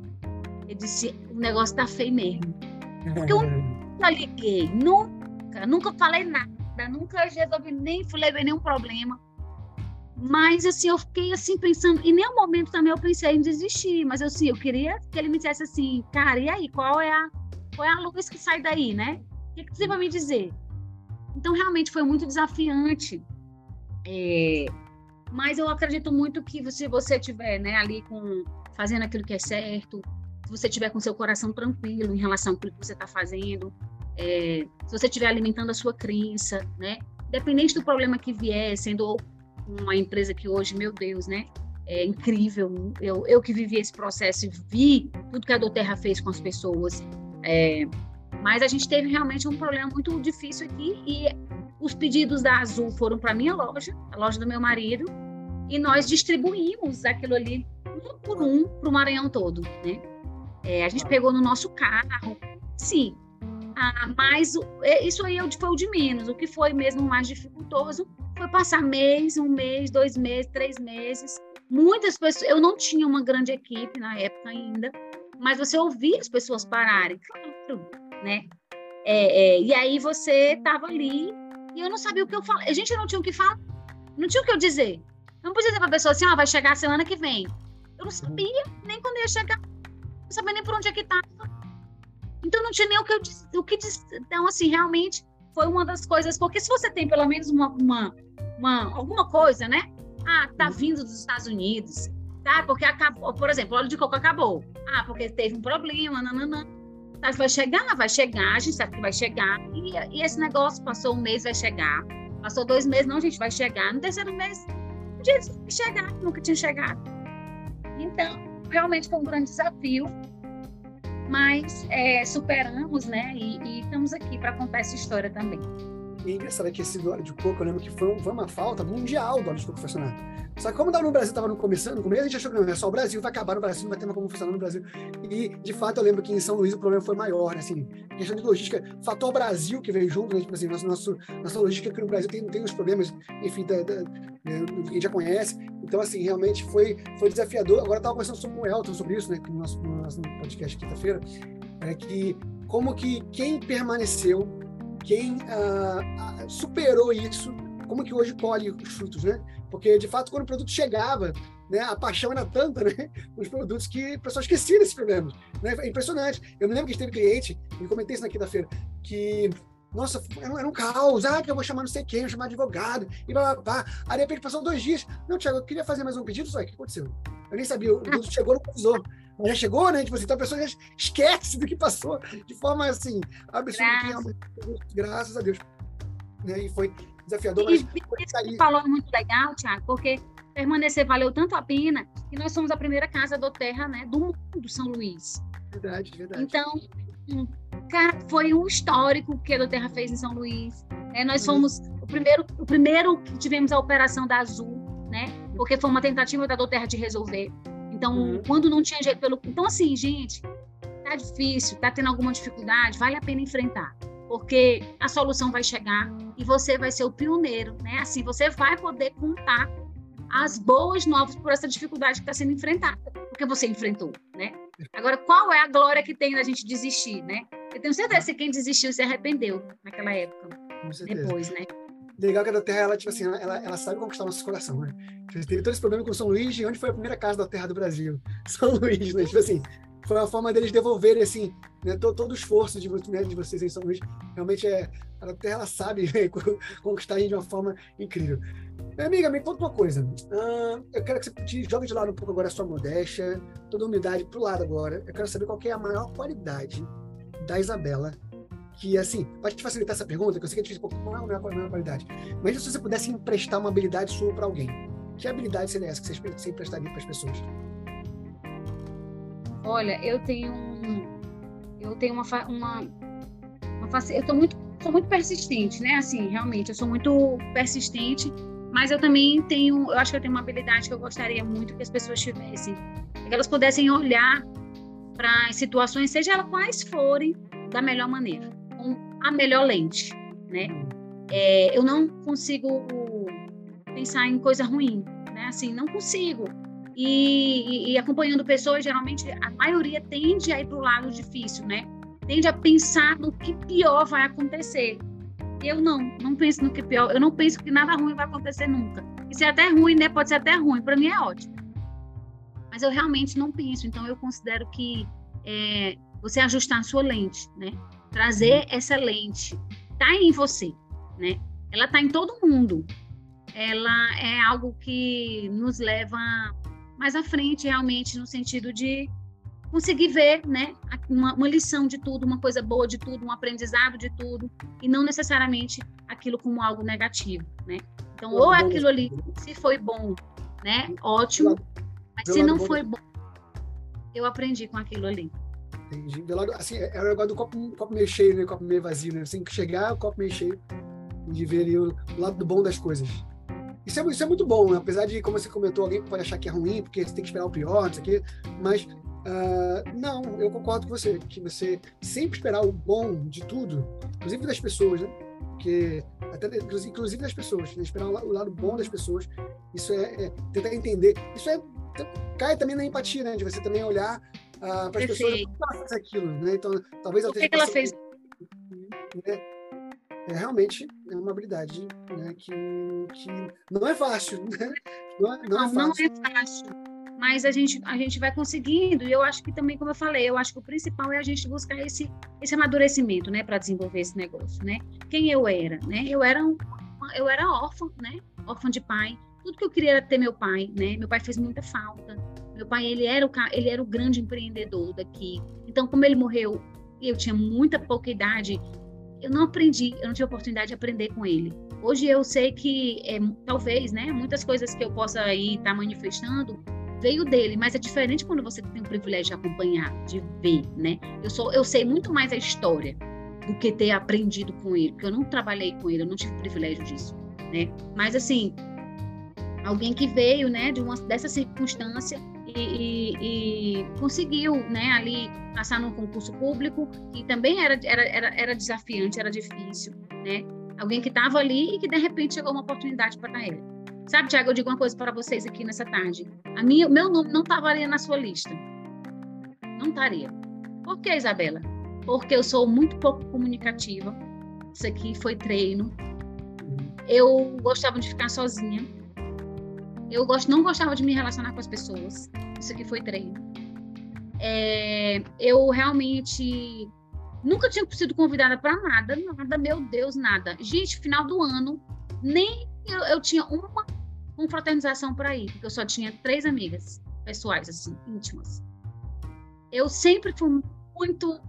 Speaker 2: eu disse, o negócio tá feio mesmo. Porque eu nunca liguei, nunca, nunca falei nada, nunca resolvi nem levei nenhum problema. Mas assim, eu fiquei assim pensando, em nenhum momento também eu pensei em desistir, mas assim, eu queria que ele me dissesse assim, cara, e aí, qual é a, qual é a luz que sai daí, né? O que, que você vai me dizer? Então, realmente foi muito desafiante. É, mas eu acredito muito que se você estiver né, ali com, fazendo aquilo que é certo, você tiver com seu coração tranquilo em relação ao que você está fazendo, é, se você estiver alimentando a sua crença, né? Independente do problema que vier, sendo uma empresa que hoje, meu Deus, né? É incrível. Eu, eu que vivi esse processo e vi tudo que a Doterra fez com as pessoas. É, mas a gente teve realmente um problema muito difícil aqui e os pedidos da Azul foram para minha loja, a loja do meu marido, e nós distribuímos aquilo ali um por um para o Maranhão todo, né? É, a gente pegou no nosso carro, sim. Ah, mas é, isso aí é foi o de menos. O que foi mesmo mais dificultoso foi passar mês, um mês, dois meses, três meses. Muitas pessoas. Eu não tinha uma grande equipe na época ainda, mas você ouvia as pessoas pararem, claro, né? É, é, e aí você estava ali e eu não sabia o que eu falava. A gente não tinha o que falar, não tinha o que eu dizer. Eu não podia dizer para a pessoa assim, ah, vai chegar a semana que vem. Eu não sabia nem quando ia chegar sabia nem por onde é que estava. Então não tinha nem o que eu disse, o que. Então, assim, realmente foi uma das coisas, porque se você tem pelo menos uma, uma, uma alguma coisa, né? Ah, tá uhum. vindo dos Estados Unidos, tá? Porque acabou, por exemplo, o óleo de coco acabou. Ah, porque teve um problema, nananã. Tá, vai chegar, vai chegar, a gente sabe que vai chegar. E, e esse negócio passou um mês, vai chegar. Passou dois meses, não, gente, vai chegar. No terceiro mês, um dia vai chegar, nunca tinha chegado. Então, realmente foi um grande desafio, mas é, superamos, né? E, e estamos aqui para contar essa história também.
Speaker 1: E é engraçado que esse do óleo de coco, eu lembro que foi, foi uma falta mundial do óleo de coco funcionar. Só que como no Brasil estava no começando, no começo a gente achou que não, é só o Brasil, vai acabar no Brasil, não vai ter mais como funcionar no Brasil. E, de fato, eu lembro que em São Luís o problema foi maior, né? Assim, questão de logística, fator Brasil que veio junto, né? Tipo assim, nosso, nosso, nossa logística aqui no Brasil tem, tem uns problemas, enfim, da, da, né, que a gente já conhece. Então, assim, realmente foi, foi desafiador. Agora eu estava conversando com o Elton sobre isso, né? No nosso, no nosso podcast quinta-feira, é que como que quem permaneceu, quem uh, superou isso, como que hoje colhe os frutos, né? Porque, de fato, quando o produto chegava, né, a paixão era tanta, né, os produtos que o pessoal esquecia desses problemas. Né? É impressionante. Eu me lembro que a gente teve cliente, e comentei isso na quinta-feira, que nossa, era um caos. Ah, que eu vou chamar não sei quem, vou chamar advogado, e blá, blá, blá. Aí, de repente, passou dois dias. Não, Tiago, eu queria fazer mais um pedido, só que aconteceu? Eu nem sabia, o produto chegou, não precisou. Já chegou, né? Tipo assim, então a pessoa já esquece do que passou de forma, assim, absurda. Graças, Graças a Deus. Né? E foi desafiador.
Speaker 2: E, mas isso falou muito legal, Tiago, porque permanecer valeu tanto a pena que nós somos a primeira casa do terra, né, do mundo, São Luís.
Speaker 1: Verdade, verdade.
Speaker 2: Então, cara, foi um histórico que a do Terra fez em São Luís. É, nós uhum. fomos o primeiro, o primeiro que tivemos a operação da Azul, né? Porque foi uma tentativa da do Terra de resolver. Então, uhum. quando não tinha jeito pelo, então assim, gente, tá difícil, tá tendo alguma dificuldade, vale a pena enfrentar porque a solução vai chegar e você vai ser o pioneiro, né? Assim, você vai poder contar as boas novas por essa dificuldade que está sendo enfrentada, porque você enfrentou, né? Agora, qual é a glória que tem da gente desistir, né? Eu tenho certeza que quem desistiu se arrependeu naquela época, depois, né?
Speaker 1: Legal que a da Terra, ela, tipo assim, ela, ela sabe conquistar nosso coração, né? Tipo, teve todo esse problema com São Luís, e onde foi a primeira casa da Terra do Brasil? São Luís, né? Tipo assim, foi uma forma deles devolverem assim, né, todo, todo o esforço de, né, de vocês em São Luís. Realmente é, a Terra ela sabe né, conquistar a gente de uma forma incrível. Minha amiga, me conta uma coisa. Uh, eu quero que você jogue de lado um pouco agora a sua modéstia, toda a humildade para o lado agora. Eu quero saber qual é a maior qualidade da Isabela. Que, assim, pode te facilitar essa pergunta, que eu sei que é difícil, qual é a maior, maior qualidade. Mas se você pudesse emprestar uma habilidade sua para alguém, que habilidade seria essa que você emprestaria para as pessoas?
Speaker 2: Olha, eu tenho eu tenho uma uma, uma eu tô muito sou muito persistente, né? Assim, realmente, eu sou muito persistente, mas eu também tenho, eu acho que eu tenho uma habilidade que eu gostaria muito que as pessoas tivessem, que elas pudessem olhar para as situações, seja elas quais forem, da melhor maneira, a melhor lente, né? É, eu não consigo pensar em coisa ruim, né? Assim, não consigo. E, e, e, acompanhando pessoas, geralmente a maioria tende a ir para o lado difícil, né? Tende a pensar no que pior vai acontecer. Eu não, não penso no que pior. Eu não penso que nada ruim vai acontecer nunca. E se é até ruim, né? Pode ser até ruim. Para mim é ótimo. Mas eu realmente não penso. Então eu considero que é, você ajustar a sua lente, né? Trazer essa lente tá em você, né? Ela tá em todo mundo. Ela é algo que nos leva mais à frente, realmente, no sentido de conseguir ver, né, uma, uma, lição de tudo, uma coisa boa de tudo, um aprendizado de tudo, e não necessariamente aquilo como algo negativo, né? Então, ou aquilo ali, se foi bom, né, ótimo, mas se não foi bom, eu aprendi com aquilo ali.
Speaker 1: Entendi. Assim, é, é o negócio do copo, copo meio cheio, né, copo meio vazio, né? Você tem que chegar, o copo meio cheio, e ver ali o lado bom das coisas. Isso é, isso é muito bom, né? apesar de, como você comentou, alguém pode achar que é ruim, porque você tem que esperar o pior, não sei o quê, mas uh, não, eu concordo com você, que você sempre esperar o bom de tudo, inclusive das pessoas, né? Porque, até, inclusive das pessoas, né? esperar o lado bom das pessoas, isso é, é tentar entender, isso é, cai também na empatia, né? De você também olhar uh, para as pessoas aquilo, né? Então, talvez
Speaker 2: ela esteja. que ela fez?
Speaker 1: Né? é realmente é uma habilidade né, que, que não é fácil. Né?
Speaker 2: Não, é, não, não, é não, é fácil. Mas a gente, a gente vai conseguindo, e eu acho que também, como eu falei, eu acho que o principal é a gente buscar esse, esse amadurecimento, né, para desenvolver esse negócio, né? Quem eu era, né? Eu era, um, eu era órfã, né? Órfã de pai. Tudo que eu queria era ter meu pai, né? Meu pai fez muita falta. Meu pai, ele era o, ele era o grande empreendedor daqui. Então, como ele morreu, eu tinha muita pouca idade, eu não aprendi, eu não tive oportunidade de aprender com ele. Hoje eu sei que é, talvez, né, muitas coisas que eu possa aí estar tá manifestando veio dele, mas é diferente quando você tem o privilégio de acompanhar, de ver, né? Eu sou, eu sei muito mais a história, do que ter aprendido com ele, porque eu não trabalhei com ele, eu não tive privilégio disso, né? Mas assim, alguém que veio, né, de uma dessa circunstância e, e, conseguiu, né, ali passar num concurso público que também era, era, era, era desafiante, era difícil, né? Alguém que estava ali e que de repente chegou uma oportunidade para ele. Sabe, Tiago, eu digo uma coisa para vocês aqui nessa tarde. A minha, meu nome não estava ali na sua lista. Não estaria. Por que, Isabela? Porque eu sou muito pouco comunicativa. Isso aqui foi treino. Eu gostava de ficar sozinha. Eu gosto, não gostava de me relacionar com as pessoas. Isso aqui foi treino. É, eu realmente nunca tinha sido convidada para nada, nada, meu Deus, nada. Gente, final do ano, nem eu, eu tinha uma confraternização para ir, porque eu só tinha três amigas pessoais, assim, íntimas. Eu sempre fui muito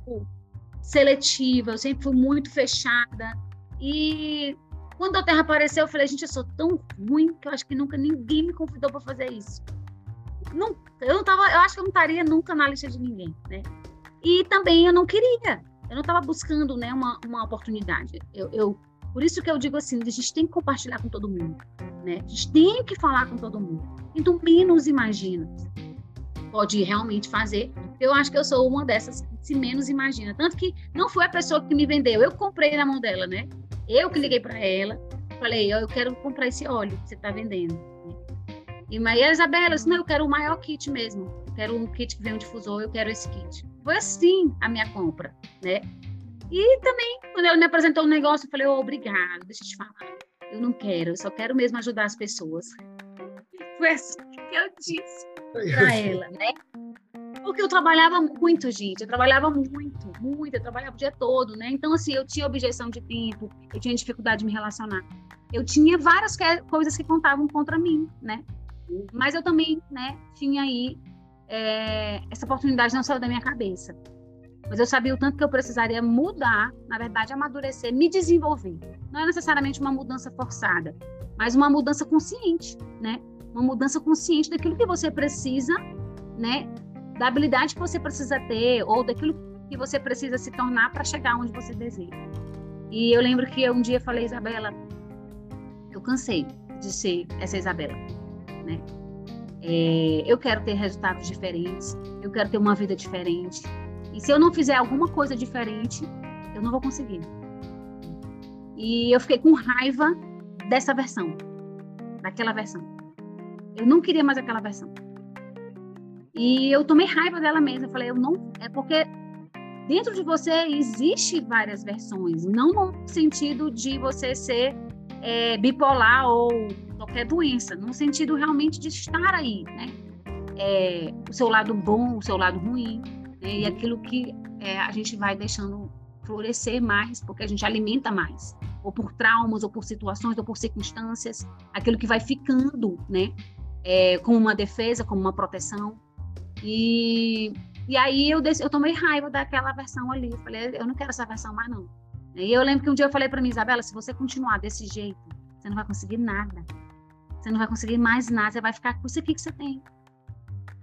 Speaker 2: seletiva, eu sempre fui muito fechada. E quando a Terra apareceu, eu falei, gente, eu sou tão ruim que eu acho que nunca ninguém me convidou para fazer isso. Não, eu não tava, eu acho que eu não estaria nunca na lista de ninguém, né? E também eu não queria, eu não estava buscando, né, uma, uma oportunidade. Eu, eu, por isso que eu digo assim, a gente tem que compartilhar com todo mundo, né? A gente tem que falar com todo mundo. Então, menos imagina. Pode realmente fazer. Eu acho que eu sou uma dessas que se menos imagina. Tanto que não foi a pessoa que me vendeu, eu comprei na mão dela, né? Eu que liguei para ela, falei, eu quero comprar esse óleo que você está vendendo. E Maria Isabela disse, não, eu quero o maior kit mesmo. Eu quero um kit que vem um difusor, eu quero esse kit. Foi assim a minha compra, né? E também, quando ela me apresentou o um negócio, eu falei, oh, obrigada, deixa eu te falar. Eu não quero, eu só quero mesmo ajudar as pessoas. Foi assim que eu disse para ela, né? Porque eu trabalhava muito, gente. Eu trabalhava muito, muito. Eu trabalhava o dia todo, né? Então, assim, eu tinha objeção de tempo, eu tinha dificuldade de me relacionar. Eu tinha várias coisas que contavam contra mim, né? Mas eu também, né, tinha aí é, essa oportunidade não saiu da minha cabeça. Mas eu sabia o tanto que eu precisaria mudar, na verdade, amadurecer, me desenvolver. Não é necessariamente uma mudança forçada, mas uma mudança consciente, né? Uma mudança consciente daquilo que você precisa, né? Da habilidade que você precisa ter ou daquilo que você precisa se tornar para chegar onde você deseja. E eu lembro que um dia falei, Isabela, eu cansei de ser essa Isabela, né? É, eu quero ter resultados diferentes, eu quero ter uma vida diferente. E se eu não fizer alguma coisa diferente, eu não vou conseguir. E eu fiquei com raiva dessa versão, daquela versão. Eu não queria mais aquela versão. E eu tomei raiva dela mesma. Eu falei, eu não. É porque dentro de você existe várias versões, não no sentido de você ser é, bipolar ou qualquer doença, no sentido realmente de estar aí, né? É, o seu lado bom, o seu lado ruim, né? e aquilo que é, a gente vai deixando florescer mais, porque a gente alimenta mais, ou por traumas, ou por situações, ou por circunstâncias, aquilo que vai ficando, né? É, como uma defesa, como uma proteção. E, e aí eu, eu tomei raiva daquela versão ali. Eu falei, eu não quero essa versão mais não. E eu lembro que um dia eu falei para mim, Isabela, se você continuar desse jeito, você não vai conseguir nada. Você não vai conseguir mais nada, você vai ficar com isso aqui que você tem.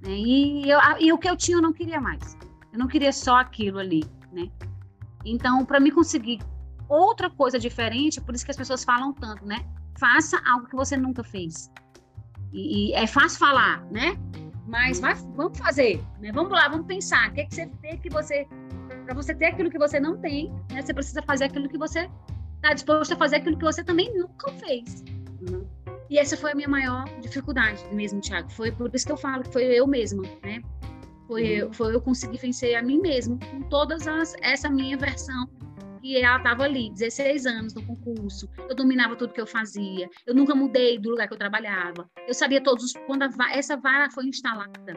Speaker 2: Né? E, eu, e o que eu tinha eu não queria mais. Eu não queria só aquilo ali, né? Então, para mim conseguir outra coisa diferente, por isso que as pessoas falam tanto, né? Faça algo que você nunca fez. E, e é fácil falar, né? Mas vai, vamos fazer, né? Vamos lá, vamos pensar. O que, é que você tem que você. Para você ter aquilo que você não tem, né? Você precisa fazer aquilo que você está disposto a fazer, aquilo que você também nunca fez. E essa foi a minha maior dificuldade mesmo, Thiago. Foi por isso que eu falo que foi eu mesma, né? Foi, uhum. eu, foi eu conseguir vencer a mim mesmo com todas as essa minha versão e ela estava ali, 16 anos no concurso. Eu dominava tudo que eu fazia. Eu nunca mudei do lugar que eu trabalhava. Eu sabia todos os, quando essa vara foi instalada.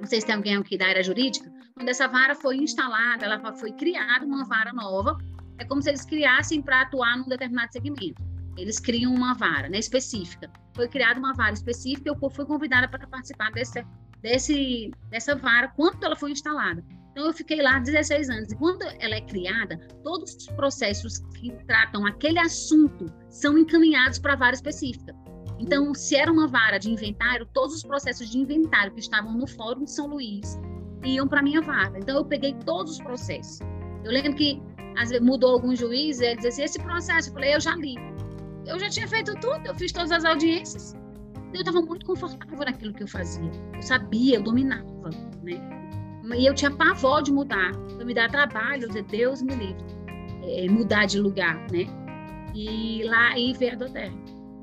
Speaker 2: Não sei se tem alguém aqui da área jurídica. Quando essa vara foi instalada, ela foi criada uma vara nova. É como se eles criassem para atuar num determinado segmento. Eles criam uma vara né, específica. Foi criada uma vara específica e eu fui convidada para participar desse, dessa vara quando ela foi instalada. Então, eu fiquei lá 16 anos. E quando ela é criada, todos os processos que tratam aquele assunto são encaminhados para a vara específica. Então, se era uma vara de inventário, todos os processos de inventário que estavam no Fórum de São Luís iam para a minha vara. Então, eu peguei todos os processos. Eu lembro que às vezes, mudou algum juiz, ele dizia assim, esse processo, eu falei, eu já li. Eu já tinha feito tudo, eu fiz todas as audiências. Eu estava muito confortável naquilo que eu fazia. Eu sabia, eu dominava, né? E eu tinha pavor de mudar. Então, me dá trabalho, Deus me livre. É, mudar de lugar, né? E lá aí veio a Doterra.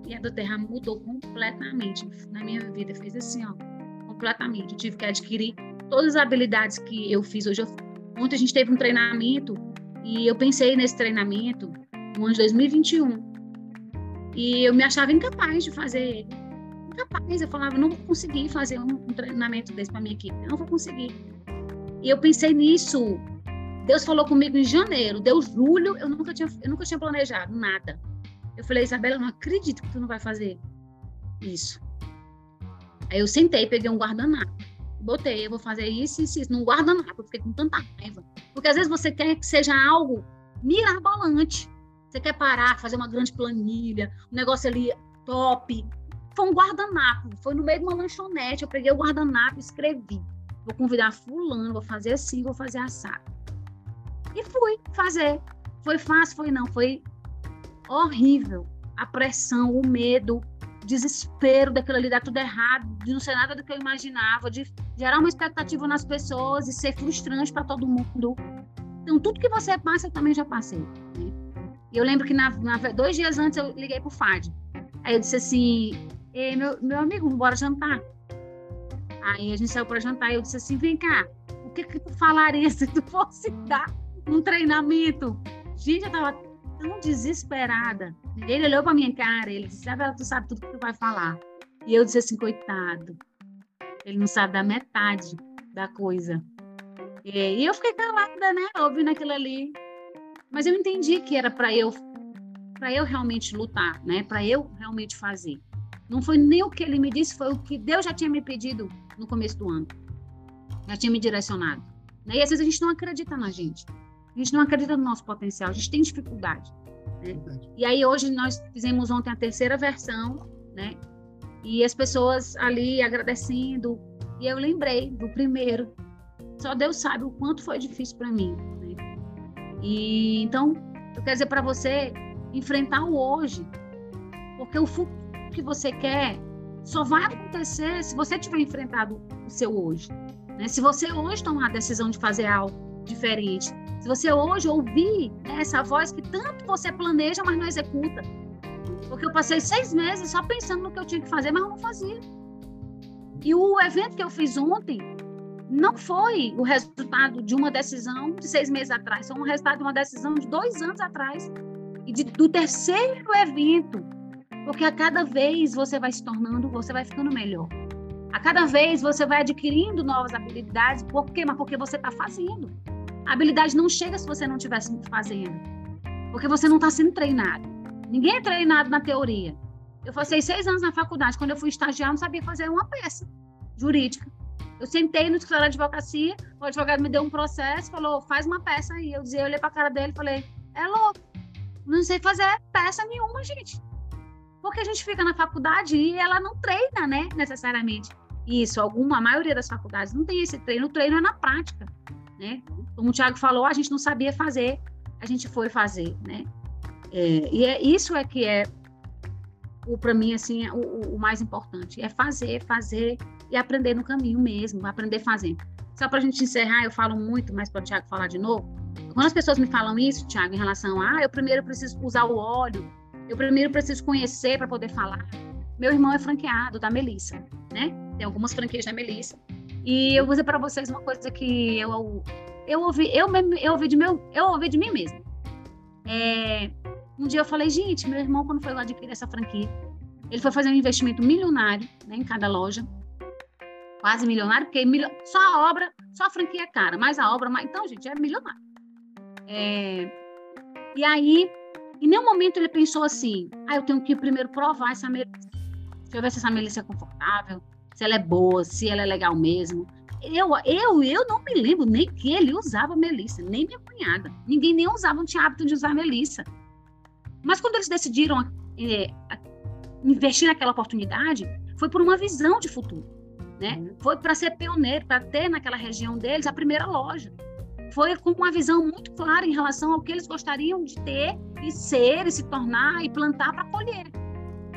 Speaker 2: E a Doterra mudou completamente na minha vida. Fez assim, ó, completamente. Eu tive que adquirir todas as habilidades que eu fiz hoje. Eu, ontem a gente teve um treinamento e eu pensei nesse treinamento no ano de 2021. E eu me achava incapaz de fazer ele. Incapaz. Eu falava, não vou conseguir fazer um, um treinamento desse para minha equipe. Eu não vou conseguir. E eu pensei nisso. Deus falou comigo em janeiro. Deu julho, eu nunca tinha, eu nunca tinha planejado nada. Eu falei, Isabela, eu não acredito que tu não vai fazer isso. Aí eu sentei, peguei um guardanapo botei, eu vou fazer isso, isso, isso, não guarda nada, eu fiquei com tanta raiva. Porque às vezes você quer que seja algo mirabolante. Você quer parar, fazer uma grande planilha, um negócio ali top. Foi um guardanapo, foi no meio de uma lanchonete, eu peguei o guardanapo e escrevi. Vou convidar fulano, vou fazer assim, vou fazer assado. E fui fazer. Foi fácil, foi não, foi horrível. A pressão, o medo, desespero daquilo ali dar tudo errado, de não ser nada do que eu imaginava, de gerar uma expectativa nas pessoas e ser frustrante para todo mundo. Então, tudo que você passa, eu também já passei. Né? E eu lembro que na, na, dois dias antes eu liguei pro Fad. Aí eu disse assim: meu, meu amigo, bora jantar. Aí a gente saiu para jantar e eu disse assim: vem cá, o que que tu falaria se tu fosse dar um treinamento? Gente, eu tava tão desesperada. Ele olhou para minha cara, ele disse: Isabela, tu sabe tudo que tu vai falar. E eu disse assim: coitado, ele não sabe da metade da coisa. E eu fiquei calada, né, ouvindo aquilo ali. Mas eu entendi que era para eu para eu realmente lutar, né, para eu realmente fazer. Não foi nem o que ele me disse, foi o que Deus já tinha me pedido no começo do ano. Já tinha me direcionado. Né? E às vezes a gente não acredita na gente. A gente não acredita no nosso potencial, a gente tem dificuldade. Né? E aí hoje nós fizemos ontem a terceira versão, né? E as pessoas ali agradecendo. E eu lembrei do primeiro. Só Deus sabe o quanto foi difícil para mim. Né? E então, eu quero dizer para você enfrentar o hoje, porque o futuro que você quer só vai acontecer se você tiver enfrentado o seu hoje. Né? Se você hoje tomar a decisão de fazer algo diferente, se você hoje ouvir essa voz que tanto você planeja, mas não executa. Porque eu passei seis meses só pensando no que eu tinha que fazer, mas eu não fazia. E o evento que eu fiz ontem não foi o resultado de uma decisão de seis meses atrás, foi um resultado de uma decisão de dois anos atrás. E de, do terceiro evento. Porque a cada vez você vai se tornando, você vai ficando melhor. A cada vez você vai adquirindo novas habilidades. Por quê? Mas porque você está fazendo. A habilidade não chega se você não estivesse fazendo. Porque você não está sendo treinado. Ninguém é treinado na teoria. Eu passei seis anos na faculdade. Quando eu fui estagiar, não sabia fazer uma peça jurídica. Eu sentei no escritório de advocacia, o advogado me deu um processo, falou, faz uma peça aí. Eu dizia, eu olhei para a cara dele e falei, é louco, não sei fazer peça nenhuma, gente. Porque a gente fica na faculdade e ela não treina, né, necessariamente. Isso, alguma, a maioria das faculdades não tem esse treino, o treino é na prática né? Como o Tiago falou, a gente não sabia fazer, a gente foi fazer, né? É, e é, isso é que é para mim assim o, o, mais importante é fazer, fazer e aprender no caminho mesmo, aprender fazendo. Só para a gente encerrar, eu falo muito, mas para o Tiago falar de novo. Quando as pessoas me falam isso, Tiago, em relação a, ah, eu primeiro preciso usar o óleo, eu primeiro preciso conhecer para poder falar. Meu irmão é franqueado da Melissa, né? Tem algumas franquias da Melissa. E eu vou dizer para vocês uma coisa que eu eu ouvi, eu eu ouvi de meu, eu ouvi de mim mesmo. É, um dia eu falei, gente, meu irmão quando foi lá adquirir essa franquia, ele foi fazer um investimento milionário, né, em cada loja, quase milionário, porque milho, só a obra, só a franquia é cara, mais a obra, mais, então gente é milionário. É, e aí, em nenhum momento ele pensou assim, ah, eu tenho que primeiro provar essa melissa, deixa eu ver se essa melissa é confortável, se ela é boa, se ela é legal mesmo. Eu, eu, eu não me lembro nem que ele usava melissa, nem minha cunhada. Ninguém nem usava, não tinha hábito de usar melissa. Mas quando eles decidiram é, investir naquela oportunidade, foi por uma visão de futuro. Né? Uhum. Foi para ser pioneiro, para ter naquela região deles a primeira loja. Foi com uma visão muito clara em relação ao que eles gostariam de ter e ser, e se tornar e plantar para colher.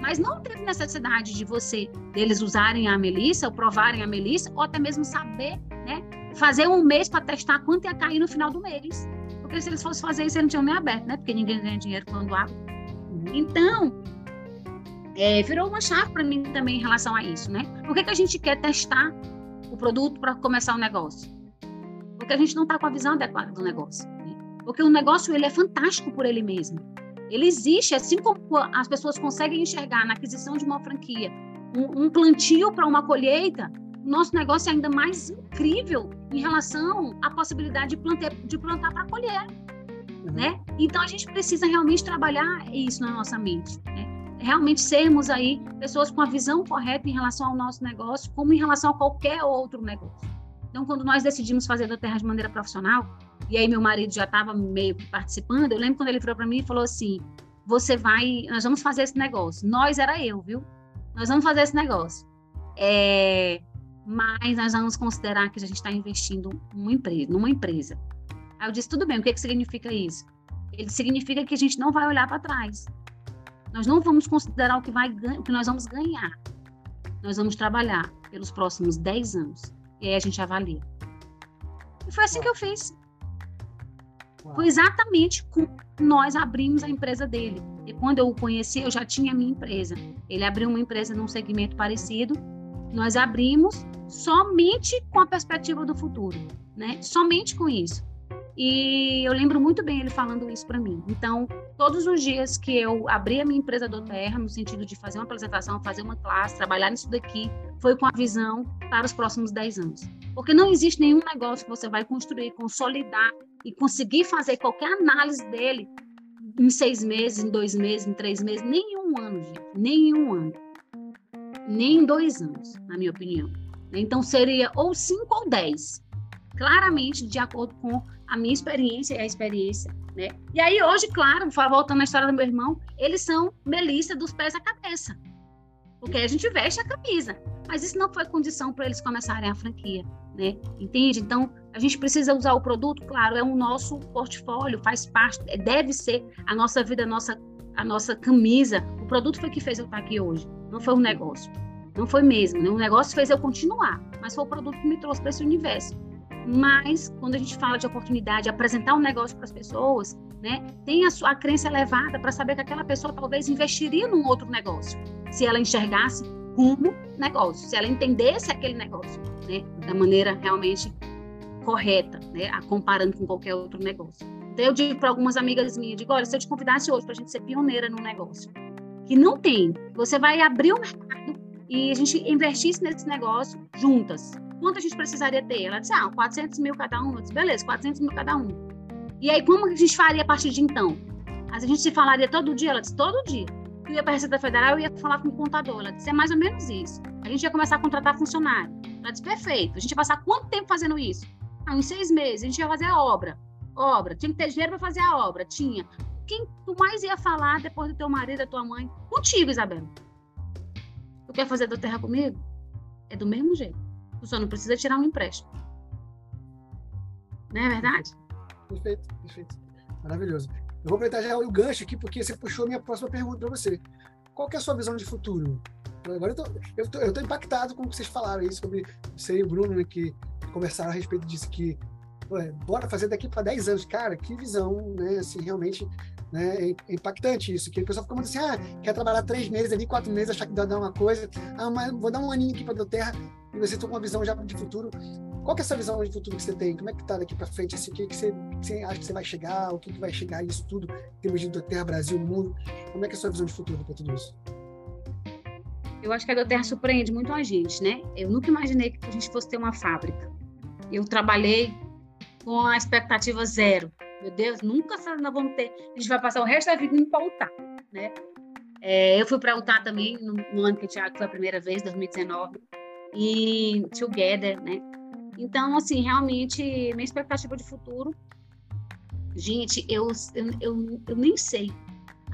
Speaker 2: Mas não teve necessidade de você, deles usarem a melissa, ou provarem a melissa, ou até mesmo saber, né? Fazer um mês para testar quanto ia cair no final do mês. Porque se eles fossem fazer isso, eles não tinham nem aberto, né? Porque ninguém ganha dinheiro quando abre. Então, é, virou uma chave para mim também em relação a isso, né? Por que, que a gente quer testar o produto para começar o negócio? Porque a gente não está com a visão adequada do negócio. Né? Porque o negócio ele é fantástico por ele mesmo. Ele existe, assim como as pessoas conseguem enxergar na aquisição de uma franquia um, um plantio para uma colheita, nosso negócio é ainda mais incrível em relação à possibilidade de, plantar, de plantar para colher. Uhum. Né? Então a gente precisa realmente trabalhar isso na nossa mente. Né? realmente sermos aí pessoas com a visão correta em relação ao nosso negócio, como em relação a qualquer outro negócio. Então, quando nós decidimos fazer da terra de maneira profissional, e aí meu marido já estava meio participando, eu lembro quando ele virou para mim e falou assim: "Você vai, nós vamos fazer esse negócio". Nós era eu, viu? Nós vamos fazer esse negócio. É, mas nós vamos considerar que a gente está investindo numa empresa, numa empresa. Aí eu disse: "Tudo bem, o que que significa isso?" Ele significa que a gente não vai olhar para trás. Nós não vamos considerar o que, vai, o que nós vamos ganhar. Nós vamos trabalhar pelos próximos 10 anos. E aí a gente avalia. E foi assim que eu fiz. Foi exatamente como nós abrimos a empresa dele. E quando eu o conheci, eu já tinha a minha empresa. Ele abriu uma empresa num segmento parecido. Nós abrimos somente com a perspectiva do futuro, né? Somente com isso. E eu lembro muito bem ele falando isso para mim. Então, todos os dias que eu abri a minha empresa do Terra, no sentido de fazer uma apresentação, fazer uma classe, trabalhar nisso daqui, foi com a visão para os próximos 10 anos. Porque não existe nenhum negócio que você vai construir, consolidar e conseguir fazer qualquer análise dele em seis meses, em dois meses, em três meses, nem em um ano, gente. Nem em um ano. Nem em dois anos, na minha opinião. Então, seria ou cinco ou dez. Claramente, de acordo com a minha experiência e a experiência, né? E aí hoje, claro, voltando à história do meu irmão, eles são melissa dos pés à cabeça. Porque a gente veste a camisa, mas isso não foi condição para eles começarem a franquia, né? Entende? Então, a gente precisa usar o produto, claro, é o nosso portfólio, faz parte, é, deve ser a nossa vida, a nossa a nossa camisa. O produto foi que fez eu estar aqui hoje, não foi um negócio. Não foi mesmo, né? O negócio fez eu continuar, mas foi o produto que me trouxe para esse universo. Mas, quando a gente fala de oportunidade, apresentar um negócio para as pessoas, né, tem a sua crença elevada para saber que aquela pessoa talvez investiria num outro negócio, se ela enxergasse como negócio, se ela entendesse aquele negócio, né, da maneira realmente correta, né, comparando com qualquer outro negócio. Então, eu digo para algumas amigas minhas, digo, olha, se eu te convidasse hoje para a gente ser pioneira num negócio, que não tem, você vai abrir o mercado e a gente investisse nesse negócio juntas, Quanto a gente precisaria ter? Ela disse, ah, 400 mil cada um. Eu disse, beleza, 400 mil cada um. E aí, como a gente faria a partir de então? A gente se falaria todo dia? Ela disse, todo dia. Eu ia para a Receita Federal, eu ia falar com o contador. Ela disse, é mais ou menos isso. A gente ia começar a contratar funcionário. Ela disse, perfeito. A gente ia passar quanto tempo fazendo isso? Ah, em seis meses. A gente ia fazer a obra. Obra. Tinha que ter dinheiro para fazer a obra. Tinha. Quem tu mais ia falar depois do teu marido, da tua mãe? Contigo, Isabela. Tu quer fazer da terra comigo? É do mesmo jeito. Tu só não precisa tirar um empréstimo. Não é verdade?
Speaker 1: Perfeito, perfeito. Maravilhoso. Eu vou aproveitar já o gancho aqui, porque você puxou a minha próxima pergunta para você. Qual é a sua visão de futuro? Agora eu tô, eu tô, eu tô impactado com o que vocês falaram aí sobre você e o Bruno, né, que conversaram a respeito disso, que bora fazer daqui para 10 anos. Cara, que visão, né? Assim, realmente né? É, impactante isso, que o pessoal fica muito assim, ah, quer trabalhar três meses ali, quatro meses, achar que dá uma coisa, ah, mas vou dar um aninho aqui para a terra, e você tem uma visão já de futuro. Qual que é essa visão de futuro que você tem? Como é que tá daqui para frente? Assim, o que, que, você, você acha que você vai chegar? O que, que vai chegar isso tudo? Em termos de Terra, Brasil, mundo. Como é que é a sua visão de futuro para tudo isso?
Speaker 2: Eu acho que a Doterra surpreende muito a gente, né? Eu nunca imaginei que a gente fosse ter uma fábrica. Eu trabalhei com a expectativa zero. Meu Deus, nunca nós vamos ter. A gente vai passar o resto da vida indo para Utah, né? É, eu fui para Utah também no, no, ano que o Thiago foi a primeira vez, 2019, e Together, né? Então, assim, realmente, minha expectativa de futuro, gente, eu, eu, eu, eu nem sei,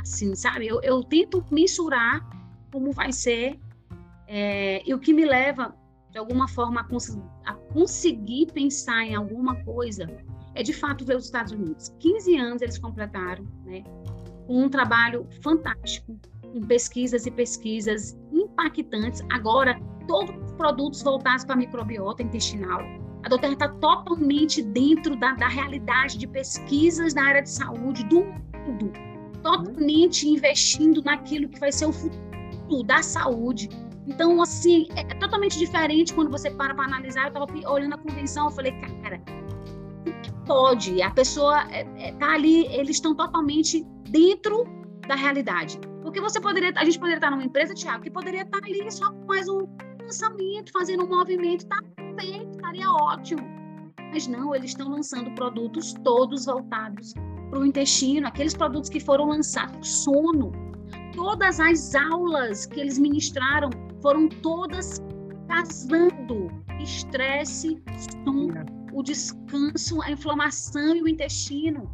Speaker 2: assim, sabe? Eu, eu tento mensurar como vai ser é, e o que me leva, de alguma forma, a, cons a conseguir pensar em alguma coisa é de fato ver os Estados Unidos. 15 anos eles completaram, né? Com um trabalho fantástico, com pesquisas e pesquisas impactantes. Agora, todos os produtos voltados para a microbiota intestinal. A doutora está totalmente dentro da, da realidade de pesquisas na área de saúde do mundo, totalmente investindo naquilo que vai ser o futuro da saúde. Então, assim, é, é totalmente diferente quando você para para analisar. Eu estava olhando a convenção, eu falei, cara, pode? A pessoa está é, é, ali, eles estão totalmente dentro da realidade. Porque você poderia, a gente poderia estar numa empresa, Tiago, que poderia estar ali só com mais um lançamento, fazendo um movimento, tá perfeito, estaria ótimo. Mas não, eles estão lançando produtos todos voltados para o intestino, aqueles produtos que foram lançados, sono. Todas as aulas que eles ministraram foram todas casando estresse, sono, o descanso, a inflamação e o intestino.